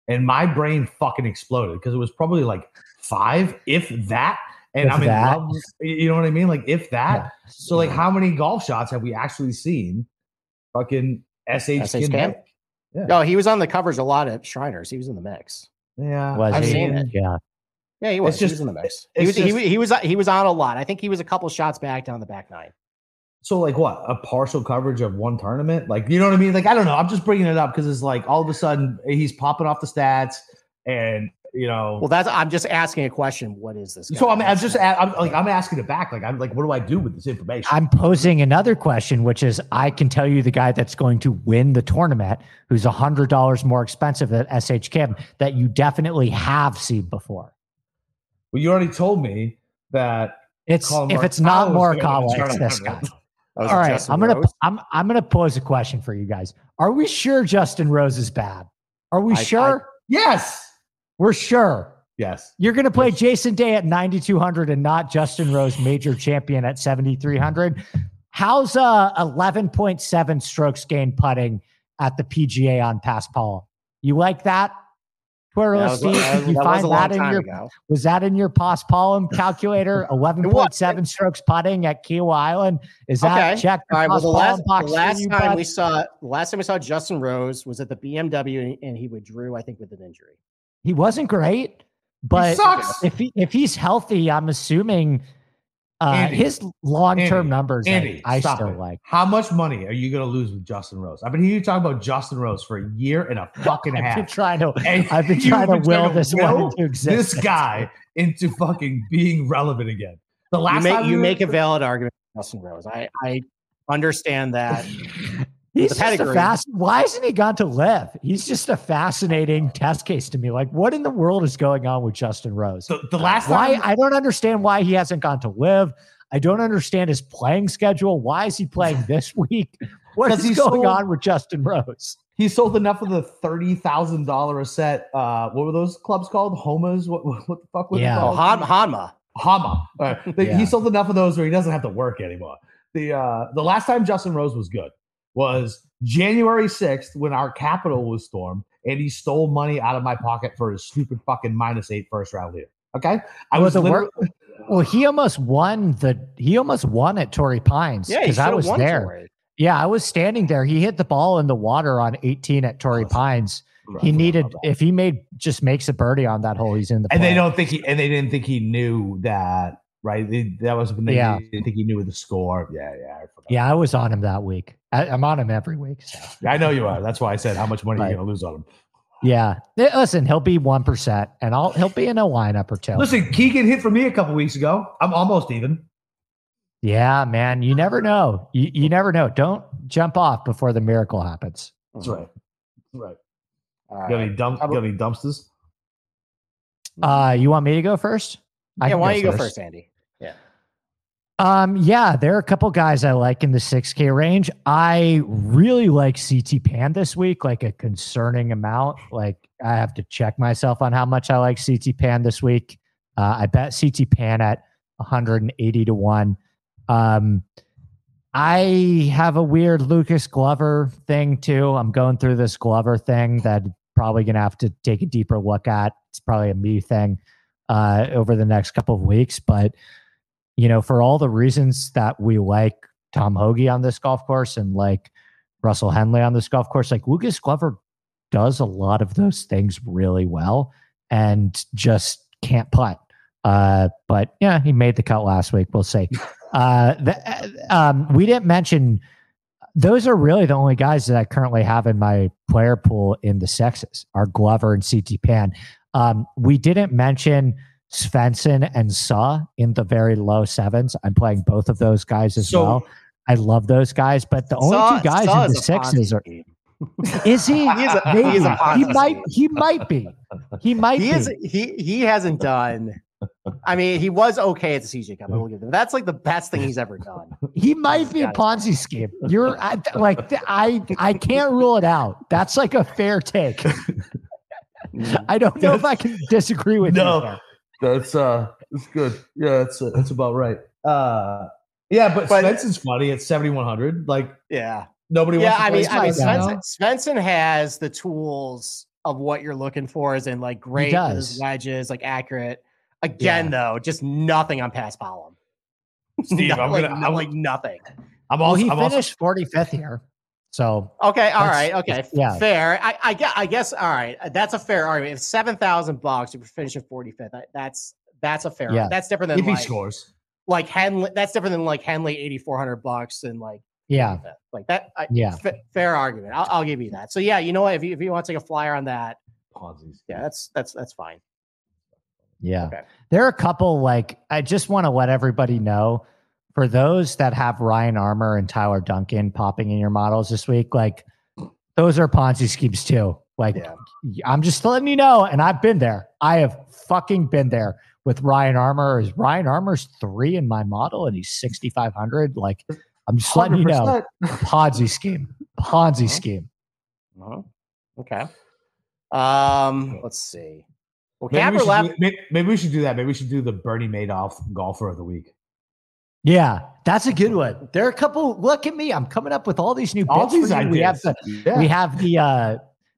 And my brain fucking exploded because it was probably like five, if that. And If I'm in that. love. You know what I mean? Like if that. Yeah. So like, how many golf shots have we actually seen? Fucking sh, SH Kim Kim? Yeah. No, he was on the coverage a lot at Shriners. He was in the mix. Yeah, Was I've he? seen it. Yeah. Yeah, he was. It's he just- was in the mix. He it's was, he, just- was- he was he was on a lot. I think he was a couple shots back down the back nine. So like what? A partial coverage of one tournament? Like you know what I mean? Like I don't know. I'm just bringing it up because it's like all of a sudden he's popping off the stats, and you know. Well, that's I'm just asking a question. What is this? so? I'm, I'm just I'm like I'm asking it back. Like I'm like, what do I do with this information? I'm posing another question, which is I can tell you the guy that's going to win the tournament, who's a hundred dollars more expensive than SH Kim, that you definitely have seen before. well, you already told me that. It's Collin if it's not Morikawa's gonna Morikawa, it's this guy. tournament. Is All it right, Justin I'm gonna Rose? I'm I'm gonna pose a question for you guys. Are we sure Justin Rose is bad? Are we I- I- sure? Yes. We're sure. Yes. You're going to play Jason Day at 9,200 and not Justin Rose, major champion at 7,300. How's uh 11.7 strokes gained putting at the PGA on Paspalum? You like that? Was, Steve, that was- you that find that in your ago. was that in your Paspalum calculator? 11.7 strokes putting at Kiawah Island. Is that Okay. check All right. Well, the last, the last time we saw last time we saw Justin Rose was at the BMW and he withdrew, I think, with an injury. He wasn't great, but sucks. if he if he's healthy, I'm assuming uh, Andy, his long term numbers Andy, I, I still it. like. How much money are you going to lose with Justin Rose? I've been hearing you talk about Justin Rose for a year and a fucking I've been half. trying to And I've been trying to been will this one will into existence. this guy into fucking being relevant again. The last You make time you make a valid argument, Justin Rose. I I understand that. He's the just a pedigree. fast. Why hasn't he gone to LIV? He's just a fascinating test case to me. Like, what in the world is going on with Justin Rose? the, the last Why time I don't understand why he hasn't gone to LIV. I don't understand his playing schedule. Why is he playing this week? What 'Cause is he's going so- on with Justin Rose? he sold enough of the thirty thousand dollar a set. Uh, what were those clubs called? Homas? What what, what the fuck? was they Yeah. Oh, called? Han, Hanma. Hama. They- Yeah. He sold enough of those where he doesn't have to work anymore. The uh, the last time Justin Rose was good was January sixth when our capital was stormed, and he stole money out of my pocket for his stupid fucking minus eight first round leader. Okay, I Well, was the literally, Well, he almost won the. He almost won at Torrey Pines Yeah, because I was won there. for it. Yeah, I was standing there. He hit the ball in the water on 18 at Torrey Awesome. Pines. He needed if he made just makes a birdie on that hole, he's in the. and they don't think he and they didn't think he knew that. Right, They- that was when they Yeah. didn't think he knew the score. Yeah, yeah, I forgot. Yeah, I was on him that week. I, I'm on him every week. So. I know you are. That's why I said how much money Right. you're gonna lose on him. Yeah, listen, he'll be one percent, and I'll he'll be in a lineup or two. Listen, Keegan hit for me a couple weeks ago. I'm almost even. Yeah, man, you never know. You you never know. Don't jump off before the miracle happens. That's right. That's right. All right. Got any dump? How about- Got any dumpsters? Uh, you want me to go first? I yeah, can why don't you go first, Andy? Um, yeah, there are a couple guys I like in the 6K range. I really like CT Pan this week, like a concerning amount. Like I have to check myself on how much I like CT Pan this week. Uh, I bet CT Pan at 180 to 1. Um, I have a weird Lucas Glover thing too. I'm going through this Glover thing that probably gonna have to take a deeper look at. It's probably a me thing uh, over the next couple of weeks, but you know, for all the reasons that we like Tom Hoge on this golf course and like Russell Henley on this golf course, like Lucas Glover does a lot of those things really well and just can't putt. Uh, but yeah, he made the cut last week. We'll see. Uh, the, um, we didn't mention those are really the only guys that I currently have in my player pool in the sexes are Glover and CT Pan. Um, we didn't mention Svensson and Saw in the very low sevens. I'm playing both of those guys as So- well. I love those guys, but the only Saw- two guys Saw in the is a Ponzi sixes are. Is he? He is a- Maybe. he is a he might. scheme. He might be. He might He be. is he he hasn't done. I mean, he was okay at the CJ Cup. I will give him. That's like the best thing he's ever done. He might be a Ponzi scheme. You're I, like I. I can't rule it out. That's like a fair take. I don't know if I can disagree with you. No. You. there. That's uh, that's good. Yeah, that's uh, that's about right. Uh, yeah, but, But- Spencer's funny at seventy one hundred. Like Yeah, nobody yeah. wants. To I play mean, I mean, Spencer. Svensson, Svensson has the tools of what you're looking for, is in like great with his does. wedges, like accurate. Again, though, just nothing on Paspalum. Steve, No, I'm like, gonna. no- I'm, like nothing. I'm Well, he I'm also- finished 45th here, so Okay, all right, okay, yeah. fair. I, I guess, I guess, all right, that's a fair argument. If seven thousand bucks, you finish at forty fifth, that's that's a fair. Yeah. that's different than if he scores, like Henley. That's different than like Henley eighty four hundred bucks and like yeah, like that. I, yeah. fa- fair argument. I'll, I'll give you that. So yeah, you know what? If you if you want to take a flyer on that, Ponzi's. yeah, that's that's that's fine. Yeah. Okay. There are a couple like I just want to let everybody know for those that have Ryan Armour and Tyler Duncan popping in your models this week, like those are Ponzi schemes too. Like Yeah. I'm just letting you know, and I've been there. I have fucking been there with Ryan Armour. Is Ryan Armour's three in my model and he's 6,500? Like I'm just letting you know. Ponzi scheme. Ponzi scheme. Uh-huh. Okay. Um, let's see. Well, Maybe we, should do, maybe, maybe we should do that. Maybe we should do the Bernie Madoff golfer of the week. Yeah, that's a good one. There are a couple. Look at me. I'm coming up with all these new All bits these ideas. We have the yeah. we have the uh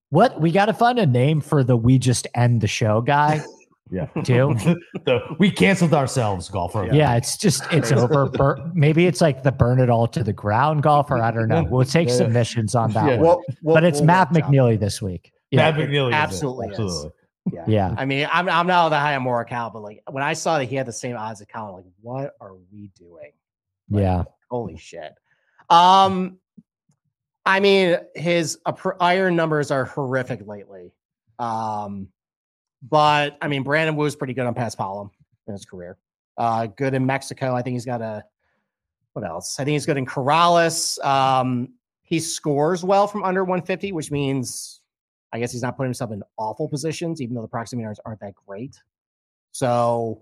what we got to find a name for the we just end the show guy yeah. too. The- we canceled ourselves, golfer. Yeah, it's just it's over. Bur- maybe it's like the burn it all to the ground golfer. I don't know. We'll take Yeah. submissions on that Yeah. one. Well, we'll- but it's we'll Mav work it out. McNealy this week. Yeah, Mav McNealy. is it. absolutely is. Absolutely. Yeah. yeah. I mean, I'm I'm not the high on Morikawa, but like when I saw that he had the same odds as Collin, like what are we doing? yeah. Holy shit. Um, I mean, his iron numbers are horrific lately. Um, but I mean, Brandon Wu's pretty good on Paspalum in his career. Uh, good in Mexico. I think he's got a what else? I think he's good in Corrales. Um, he scores well from under 150, which means I guess he's not putting himself in awful positions, even though the proximity yards aren't that great. So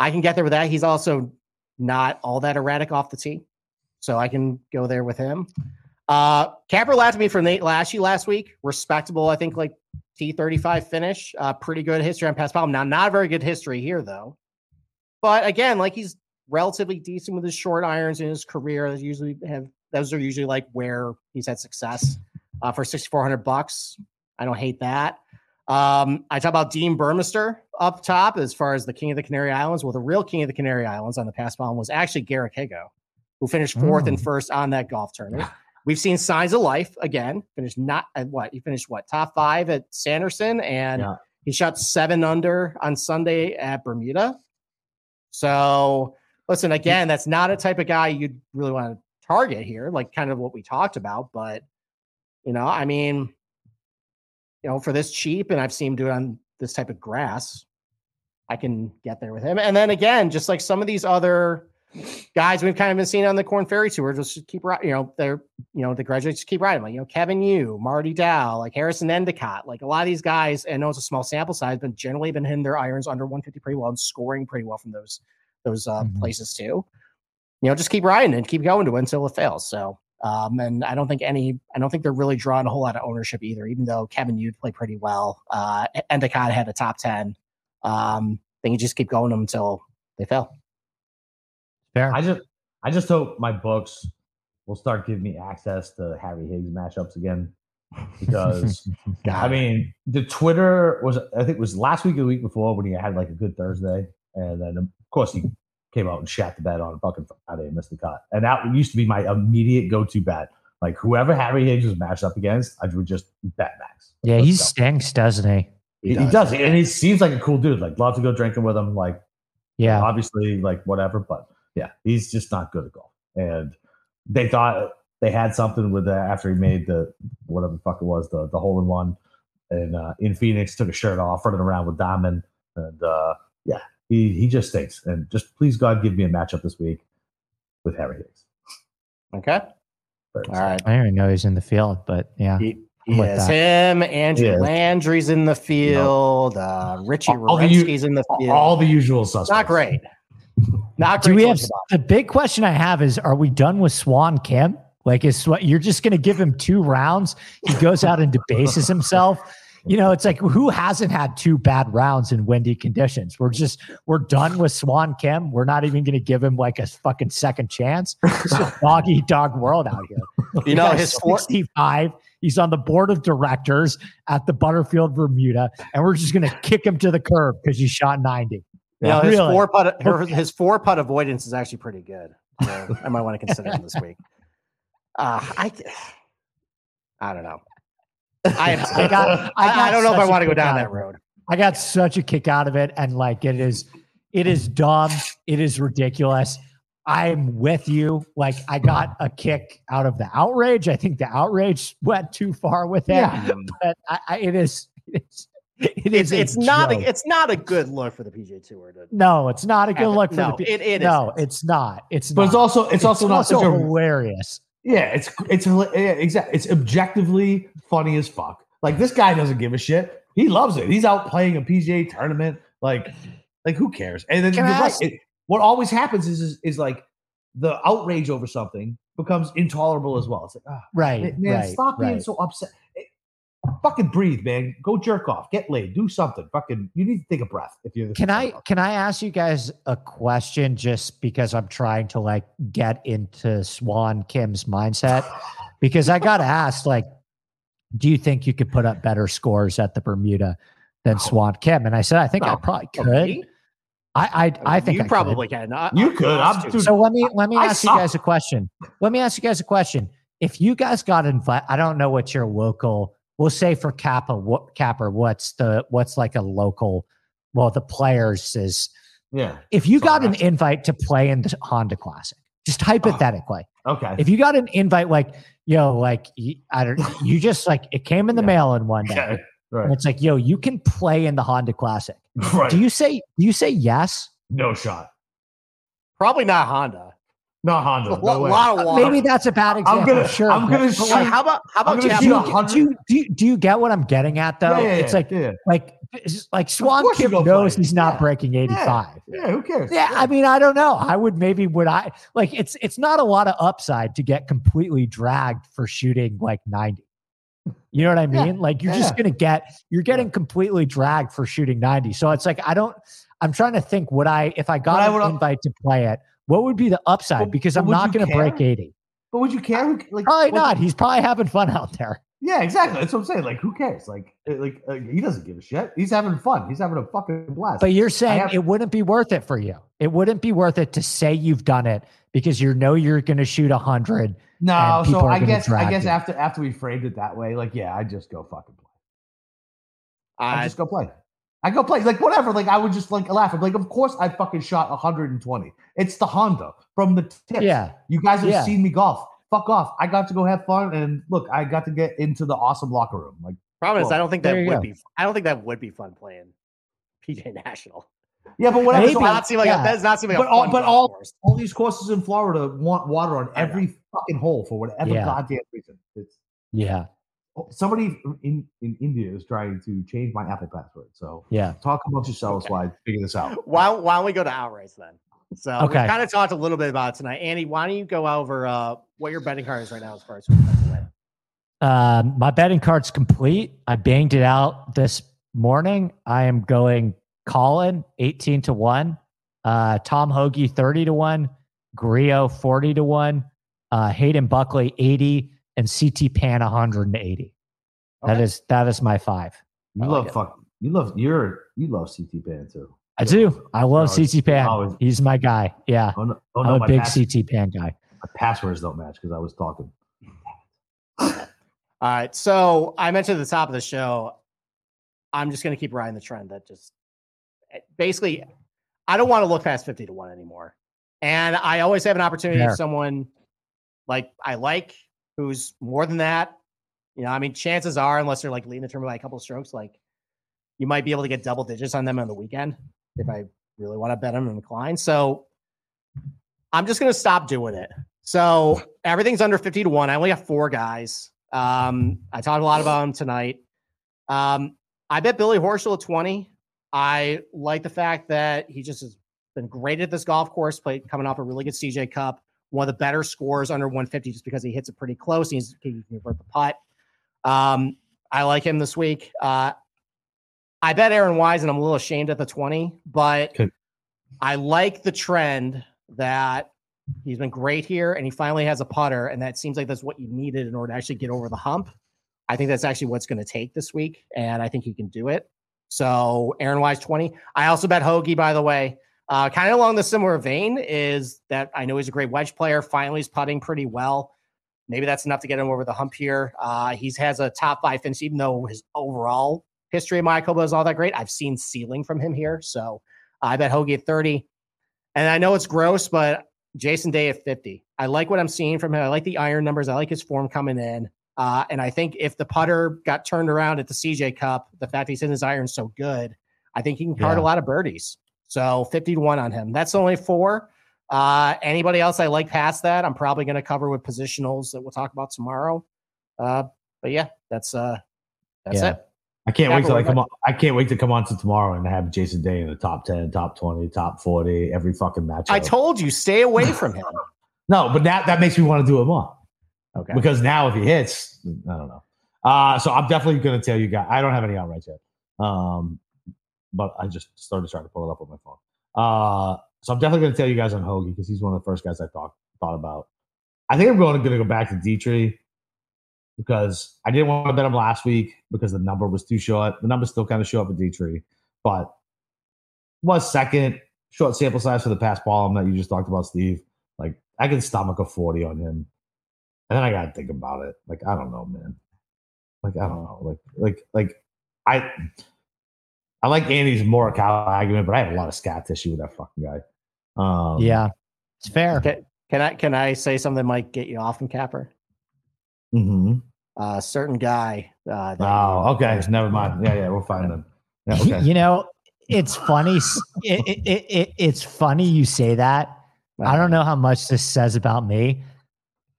I can get there with that. He's also not all that erratic off the tee. So I can go there with him. Uh Capper laughed at me for Nate Lashley last week. Respectable, I think like T35 finish. Uh pretty good history on Paspalum. Now, not very good history here though. But again, like he's relatively decent with his short irons in his career. Those usually have those are usually like where he's had success. Uh for 6400 bucks. I don't hate that. Um, I talk about Dean Burmester up top as far as the king of the Canary Islands. Well, the real king of the Canary Islands on the Paspalum was actually Garrick Higgo, who finished fourth and Mm. first on that golf tournament. We've seen signs of life again. Finished not at what he finished what top five at Sanderson, and Yeah. he shot seven under on Sunday at Bermuda. So listen, again, that's not a type of guy you'd really want to target here, like kind of what we talked about. But you know, I mean, you know, for this cheap, and I've seen him do it on this type of grass, I can get there with him. And then again, just like some of these other guys we've kind of been seeing on the Korn Ferry Tour, just keep riding. You know, they're you know the graduates just keep riding. Like you know, Kevin Yu, Marty Dou, like Harrison Endicott, like a lot of these guys. And I know it's a small sample size, but generally been hitting their irons under 150 pretty well and scoring pretty well from those those uh, Mhm. places too. You know, just keep riding and keep going to it until it fails. So. Um, and I don't think any, I don't think they're really drawing a whole lot of ownership either, even though Kevin You'd play pretty well. Uh, Endicott had a top 10. Um, then you just keep going them until they fail. Fair. I just I just hope my books will start giving me access to Harry Higgs matchups again. Because I mean, the Twitter was I think it was last week or the week before when he had like a good Thursday, and then of course he came out and shat the bed on fucking Friday and missed the cut, and that used to be my immediate go-to bet. Like whoever Harry Higgs was matched up against, I would just bet max. yeah, Let's he go. stinks, doesn't he? He, he does, and he seems like a cool dude. Like love to go drinking with him. Like Yeah. obviously like whatever but yeah he's just not good at golf and they thought they had something with that after he made the whatever the fuck it was the the hole in one and uh in phoenix took a shirt off running around with diamond and uh yeah he he just stinks and just please god give me a matchup this week with harry higgs Okay. Very All right. I didn't even know he's in the field, but yeah. He, I'm yes, him, Andrew Yeah. Landry's in the field. Uh, Richie All- all the in the field. all the usual suspects Not great. Not great. Do we have the big question I have is are we done with Swan Kim? Like is Swan, you're just going to give him two rounds? He goes out and debases himself. You know, it's like who hasn't had two bad rounds in windy conditions? We're just we're done with Swan Kim. We're not even going to give him like a fucking second chance. It's a dog dog world out here. You know, his 65. He's on the board of directors at the Butterfield Bermuda, and we're just going to kick him to the curb because he shot 90. you know, his Really? four putt, his four putt avoidance is actually pretty good. So I might want to consider him this week. Uh, I, I don't know. I, I got- I I, got don't know if I want to go down that road. I got such a kick out of it, and like it is, it is dumb. It is ridiculous. I'm with you. Like I got a kick out of the outrage. I think the outrage went too far with it, Yeah. Mm. but I, I, it is. It's, it is. It's, a it's not joke. a, it's not a good look for the PGA Tour. To, no, it's not a good have it. look for No, the. pe- it- it no, isn't. it's not. It's but not. it's also it's, also not such a hilarious. Yeah, it's it's yeah, exactly. It's objectively funny as fuck. Like this guy doesn't give a shit. He loves it. He's out playing a PGA tournament. Like, like who cares? And then right. It- what always happens is, is is like the outrage over something becomes intolerable as well. It's like, ah, Right. man, right, stop being so upset. Fucking breathe, man. Go jerk off. Get laid. Do something. Fucking. You need to take a breath. If you're. Can I can I ask you guys a question just because I'm trying to like get into Swan Kim's mindset? Because I got asked like, do you think you could put up better scores at the Bermuda than Swan Kim? And I said I think I probably Oh, could. me? I I, I oh, think you I could. probably can. I- You I- could. I I'm too. too- So let me let me I ask you guys a question. Let me ask you guys a question. If you guys got invited, I don't know what your local. We'll say for Kappa, what Capper, what's the what's like a local? Well, the players is Yeah. if you got an that's- invite to play in the Honda Classic, just hypothetically, uh-huh. Okay. if you got an invite, like yo, like you, I don't, you just like it came in the Yeah. mail in one day, Okay. and it's like yo, you can play in the Honda Classic. Right. Do you say do you say yes? no shot. Probably not Honda. Not Honda. A No lot, way. lot of water. Maybe that's a bad example. I'm gonna. sure, I'm gonna shoot. like, how about how about gonna do you, do, you, do, you, do you get what I'm getting at though? Yeah, yeah, it's like yeah. like like Swan course Kim knows play. he's not Yeah. breaking 85. Yeah. Who cares? Yeah, I mean, I don't know. I would maybe would I like it's it's not a lot of upside to get completely dragged for shooting like 90. You know what I Yeah, mean? Like you're just gonna get you're getting completely dragged for shooting 90. So it's like I don't I'm trying to think would I if I got I an invite to play it, what would be the upside? But- because I'm not gonna break 80. But would you care? Like, Probably what- not. He's probably having fun out there. Yeah, exactly. That's what I'm saying. Like, who cares? Like, uh, like uh, he doesn't give a shit. He's having fun. He's having a fucking blast. But you're saying have- it wouldn't be worth it for you. It wouldn't be worth it to say you've done it because you know you're going to shoot a hundred. no, so I guess I guess you. after after we framed it that way, like, yeah, I just go fucking play. I I, just go play. I go play like whatever. Like I would just like laugh. I'm like, of course I fucking shot 120. It's the Honda from the tip. Yeah, You guys have Yeah. seen me golf. Fuck off. I got to go have fun and look, I got to get into the awesome locker room. Like, problem is, I don't think that would go. be. I don't think that would be fun playing PGA National. yeah, but whatever. Maybe. So Does not seem like yeah. a, that does not seem like But a all- fun but all- course. all these courses in Florida want water on every fucking hole for whatever Yeah. goddamn reason. It's yeah, somebody in in India is trying to change my Apple password. So yeah. talk amongst yourselves Okay. while I figure this out. Why, why don't we go to outrights then? So Okay. we kind of talked a little bit about it tonight. Andy, why don't you go over uh, what your betting card is right now as far as who's about to win? Um, my betting card's complete. I banged it out this morning. I am going Collin 18 to 1, uh, Tom Hoge 30 to 1, Grillo 40 to 1, uh, Hayden Buckley 80, and CT Pan 180. That Okay. is that is my five. You I love it. fuck. You love you're you love CT Pan too. I do. I love No, CT Pan. always- He's my guy. Yeah. Oh no, oh, I'm a big pass- CT Pan guy. my passwords don't match because I was talking. All right. So I mentioned at the top of the show, I'm just going to keep riding the trend that just eh, basically, I don't want to look past 50 to 1 anymore. And I always have an opportunity Fair. if someone like I like who's more than that. You know, I mean, chances are, unless they're like leading the tournament by a couple strokes, like you might be able to get double digits on them on the weekend if I really want to bet them in Klein. So I'm just going to stop doing it. So everything's under 50 to 1. I only have four guys. Um, I talked a lot about them tonight. Um, I bet Billy Horschel at 20. I like the fact that he just has been great at this golf course, played coming off a really good CJ Cup, one of the better scores under 150 just because he hits it pretty close. He's he can convert the putt. Um, I like him this week. Uh, I bet Aaron Wise, and I'm a little ashamed at the 20, but Okay. I like the trend that he's been great here and he finally has a putter, and that seems like that's what you needed in order to actually get over the hump. I think that's actually what's going to take this week, and I think he can do it. So Aaron Wise 20. I also bet Hoge, by the way. Uh, kind of along the similar vein is that I know he's a great wedge player. Finally, he's putting pretty well. Maybe that's enough to get him over the hump here. Uh, he has a top five finish, even though his overall history of Mayakoba is all that great. I've seen ceiling from him here. So I bet Hoge at 30. And I know it's gross, but Jason Day at 50. I like what I'm seeing from him. I like the iron numbers. I like his form coming in. Uh, and I think if the putter got turned around at the CJ Cup, the fact he's in his iron so good, I think he can card Yeah. a lot of birdies. So 50 to 1 on him. That's only four. Uh, anybody else I like past that, I'm probably going to cover with positionals that we'll talk about tomorrow. Uh, but yeah, that's uh, that's Yeah. it. I can't wait to I come on. I can't wait to come on to tomorrow and have Jason Day in the top ten, top twenty, top forty, every fucking match. I told you, stay away from him. No, but that that makes me want to do it more Okay. because now if he hits, I don't know. Uh, so I'm definitely going to tell you guys. I don't have any outrights yet, um, but I just started trying to pull it up on my phone. Uh, so I'm definitely going to tell you guys on Hoge because he's one of the first guys I thought thought about. I think I'm going to go back to Detry because I didn't want to bet him last week because the number was too short. The number's still kind of short for Detry, but was second short sample size for the Paspalum that you just talked about, Steve. Like I can stomach a 40 on him. And then I gotta think about it. Like, I don't know, man. Like, I don't know. Like, like, like I I like Andy's Morikawa argument, but I have a lot of scat tissue with that fucking guy. Um yeah, it's fair. Okay. Can I can I say something that might get you off from Capper? mhm. A certain guy. Uh, that Oh, you- okay. Never mind. Yeah, yeah, we'll find them. Yeah, okay. You know, it's funny. It, it, it, it, it's funny you say that. I don't know how much this says about me.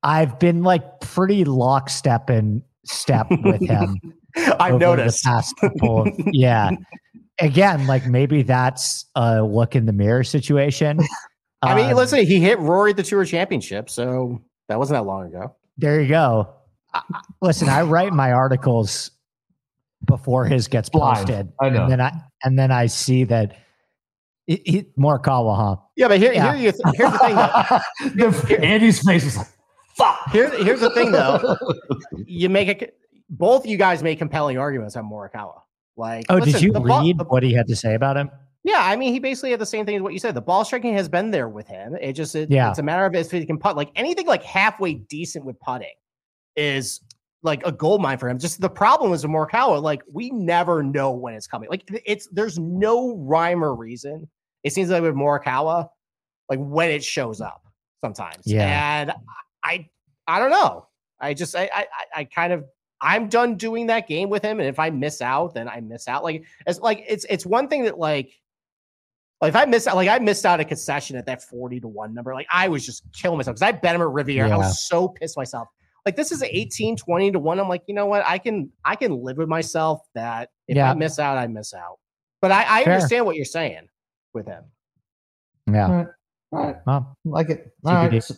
I've been like pretty lockstep in step with him. I've noticed. the past couple of yeah. Again, like maybe that's a look in the mirror situation. I mean, Um, listen, he hit Rory at the Tour Championship, so that wasn't that long ago. There you go. I- I- Listen, I write my articles before his gets Blind. posted, I know. and then I and then I see that it, it Morikawa, huh? Yeah, but here, Yeah. here you th- here's the thing. Though. The- Andy's face was like, fuck. Here, here's the thing, though. You make a both you guys make compelling arguments on Morikawa. Like, Oh, listen, did you ball- read the- what he had to say about him? Yeah, I mean, he basically had the same thing as what you said. The ball striking has been there with him. It just it, Yeah. it's a matter of if he can putt. Like anything like halfway decent with putting is like a gold mine for him. Just the problem is with Morikawa, like we never know when it's coming. Like it's there's no rhyme or reason. It seems like with Morikawa, like when it shows up sometimes. Yeah. And I I don't know. I just I I- I kind of I'm done doing that game with him. And if I miss out, then I miss out. Like it's like it's it's one thing that like like if I missed out, like I missed out a concession at that 40 to 1 number. Like I was just killing myself because I bet him at Riviera. I was so pissed myself. Like this is 18, 20 to 1. I'm like, you know what? I can I can live with myself that if Yeah. I miss out, I miss out. But I, I Fair. understand what you're saying with him. Yeah. All right. All right. Well, Like it. All TBD.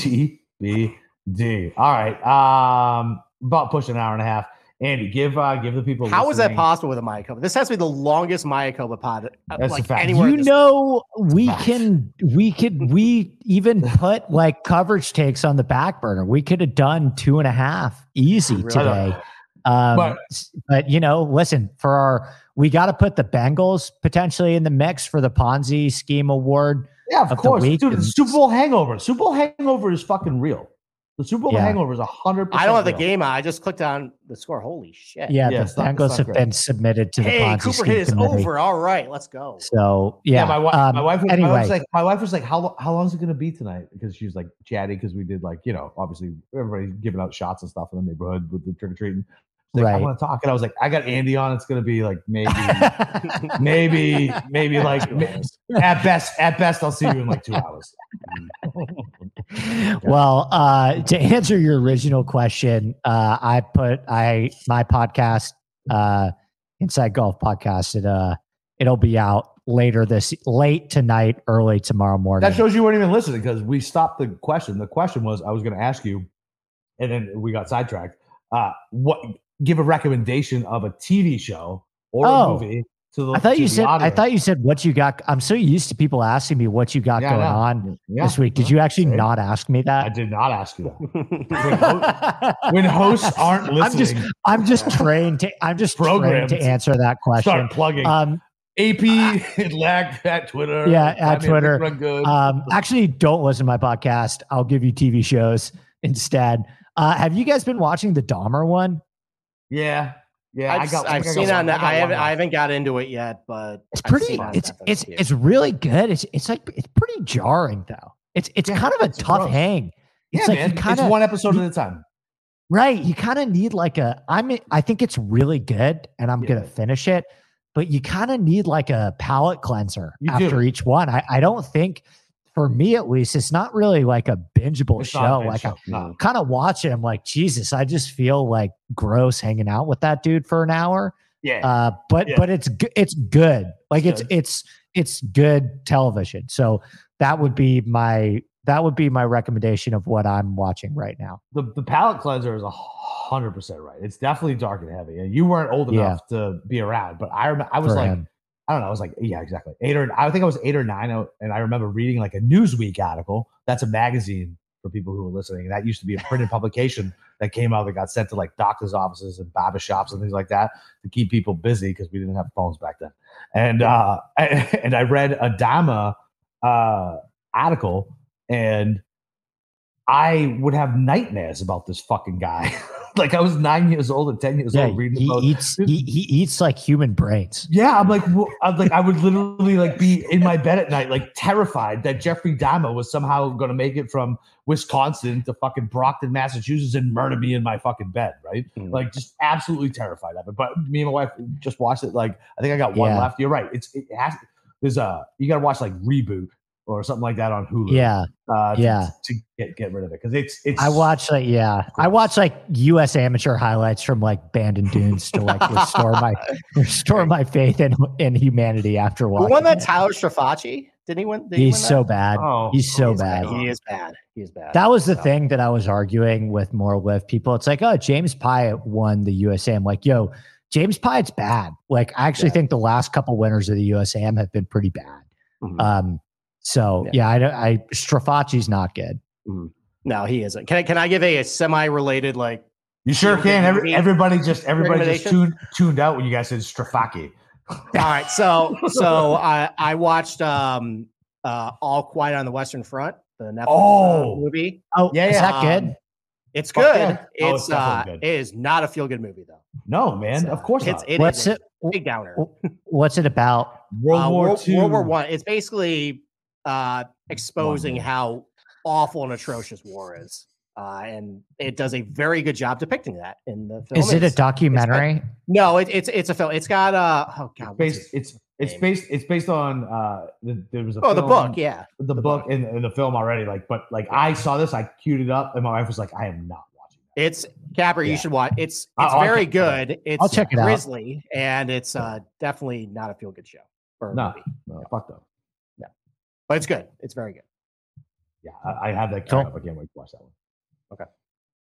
right. TBD. All right. Um, about pushing an hour and a half. Andy, give uh give the people. How is that possible with a Mayakoba? This has to be the longest Mayakoba pod uh, That's a like fact. anywhere. you this- know, we Facts. can, we could, we even put like coverage takes on the back burner. We could have done two and a half easy Really? today. Um, But- but, but you know, listen for our, we got to put the Bengals potentially in the mix for the Ponzi scheme award. Yeah, of, of the course, week dude. The Super Bowl hangover. Super Bowl hangover is fucking real. The Super Bowl Yeah. hangover is hundred. percent I don't have the game. on. I just clicked on the score. Holy shit. Yeah, Yeah, the it's not- it's Bengals not have great. been submitted to the Hey, Ponzi Cooper scheme hit is committee. over. All right, let's go. So Yeah, yeah, my, wife. um, my wife. Was, anyway, my wife was like, my wife was like, how how long is it going to be tonight? Because she was like chatty because we did like you know obviously everybody giving out shots and stuff in the neighborhood with the trick or treating. Like, I want to talk, and I was like, I got Andy on. It's going to be like maybe, maybe, maybe like at best, at best, I'll see you in like two hours. well, uh, to answer your original question, uh, I put I my podcast, uh, Inside Golf Podcast. It uh, it'll be out later this late tonight, early tomorrow morning. That shows you weren't even listening because we stopped the question. The question was I was going to ask you, and then we got sidetracked. Uh, what give a recommendation of a TV show or a Oh. movie to the? I thought you said. I thought you said what you got. I'm so used to people asking me what you got Yeah, going on Yeah, this week. Did you actually not ask me that? I did not ask you that. When hosts aren't listening, I'm just, I'm just trained to. I'm just Programmed trained to answer that question. start plugging. Um, AP Lack at Twitter. Yeah, at Big Twitter. Good. Um, actually, don't listen to my podcast. I'll give you TV shows instead. Uh, have you guys been watching the Dahmer one? yeah, yeah. I've, I got. I've I got seen one- on. got I haven't. left. I haven't got into it yet, but It's pretty. seen on It's it's it's really good. It's it's like it's pretty jarring though. It's it's Yeah, kind of a tough gross. hang. Yeah, It's like man. kinda- it's one episode at a time. Right. You kind of need like a. I'm. I think it's really good, and I'm gonna finish it. But you kind of need like a palate cleanser You after do. each one. I, I don't think, for me at least, it's not really like a bingeable It's show. bad like show. I No. kind of watch it. I'm like, Jesus, I just feel like gross hanging out with that dude for an hour. Yeah. Uh, but Yeah. but it's it's good. Like It's it's it's it's good television. So that would be my that would be my recommendation of what I'm watching right now. The the palate cleanser is a hundred percent right. It's definitely dark and heavy. And you weren't old Yeah. enough to be around, but I remember I was for like him. I don't know. I was like, yeah, exactly. Eight or I think I was eight or nine, and I remember reading like a Newsweek article. That's a magazine for people who are listening. That used to be a printed publication that came out that got sent to like doctors' offices and barber shops and things like that to keep people busy because we didn't have phones back then. And uh, and I read a Dahmer uh, article, and I would have nightmares about this fucking guy. like I was nine years old and ten years Yeah, old reading he about eats he, he eats like human brains. yeah, I'm like, well, I'm like, I would literally like be in my bed at night, like terrified that Jeffrey Dahmer was somehow going to make it from Wisconsin to fucking Brockton, Massachusetts, and murder me in my fucking bed, right? Mm. Like, just absolutely terrified of it. But me and my wife just watched it. Like, I think I got one Yeah. left. You're right. It's it has there's a you got to watch like reboot or something like that on Hulu. Yeah, uh, to, yeah. to get get rid of it because it's it's. I watch like yeah, I watch like U.S. amateur highlights from like Bandon Dunes to like restore my restore my faith in in humanity after Who watching. won that it. Tyler Strafaci? Did he win? Did he He's win that? so bad. Oh, He's so He's bad. He is bad. He is bad. That was the So, thing that I was arguing with more with people. It's like, oh, James Piot won the USA. I'm like, yo, James Piot's bad. Like, I actually Yeah. think the last couple winners of the USAM have been pretty bad. mhm. Um, so Yeah. yeah, I, don't- I Strafaci's not good. no, he isn't. Can I can I give a, a semi-related like? you sure can. Every, everybody just everybody just tuned tuned out when you guys said Strafaci. All right, so so I I watched um uh All Quiet on the Western Front, the Netflix uh, Oh. movie. Oh, Yeah, is yeah. that good? Um, It's Fuck good. yeah. Oh, It's it's uh, definitely good. it is not a feel good movie though. No, man, It's, uh, of course it's not. it What's is a it? big downer. What's it about? World Uh, War World, II. World War One. It's basically uh, exposing how awful and atrocious war is, uh, and it does a very good job depicting that in the film. Is it a It's- documentary? No, it, it's it's a film. It's got uh oh god, what's based it's it's based it's based on uh the, there was a oh the book, yeah. the, the book book. and, and the film already like but like I saw this I queued it up and my wife was like I am not watching that. It's Capper. Yeah. You should watch. It's I'll- it's I'll very it good. It's I'll check it out. and it's uh definitely not a feel good show a No. movie, no, fuck them but it's good. It's very good. yeah I, I have that Cool. queued up I can't wait to watch that one Okay.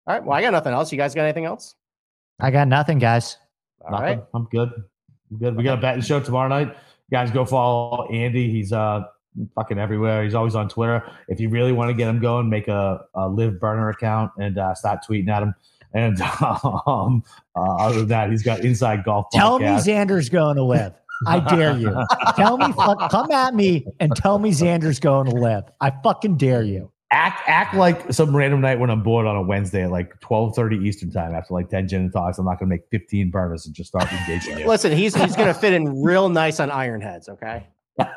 All right. Well, I got nothing else. You guys got anything else? I got nothing, guys. All Nothing. right. I'm good I'm good we got a betting show tomorrow night guys go follow Andy he's uh fucking everywhere he's always on Twitter if you really want to get him going make a, a live burner account and uh, start tweeting at him and um, uh, other than that he's got inside golf Tell me. Xander's going to live. I dare you. tell me, fuck, come at me and tell me Xander's going to live. I fucking dare you. act act like some random night when I'm bored on a Wednesday at like 12:30 Eastern time after like 10 gin and talks. I'm not gonna make 15 burners and just start engaging you. Listen, he's he's gonna fit in real nice on Iron Heads. Okay. All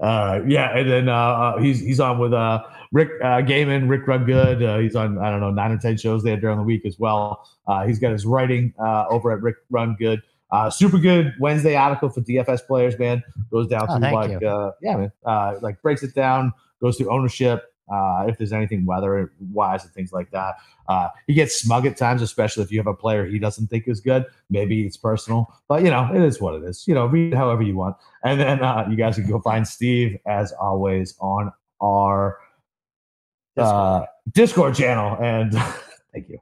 right, yeah, and then uh, uh, he's he's on with uh, Rick uh, Gehman, Rick Run Good. Uh, he's on I don't know nine or ten shows there during the week as well. Uh, he's got his writing uh, over at Rick Run Good. Uh, super good Wednesday article for DFS players, man. Goes down Oh, through like uh, yeah, man. Uh, like breaks it down, goes through ownership. Uh, if there's anything weather wise and things like that, uh, he gets smug at times, especially if you have a player he doesn't think is good. Maybe it's personal, but you know it is what it is. You know, read it however you want, and then uh, you guys can go find Steve as always on our uh, Discord channel. And thank you.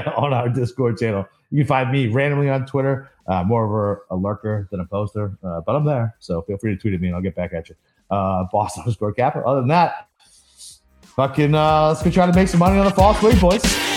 on our Discord channel. You can find me randomly on Twitter, uh, more of a, a lurker than a poster, uh, but I'm there. So feel free to tweet at me and I'll get back at you. Uh, Boston underscore capper. Other than that, fucking, uh, let's go try to make some money on the fall swing, boys.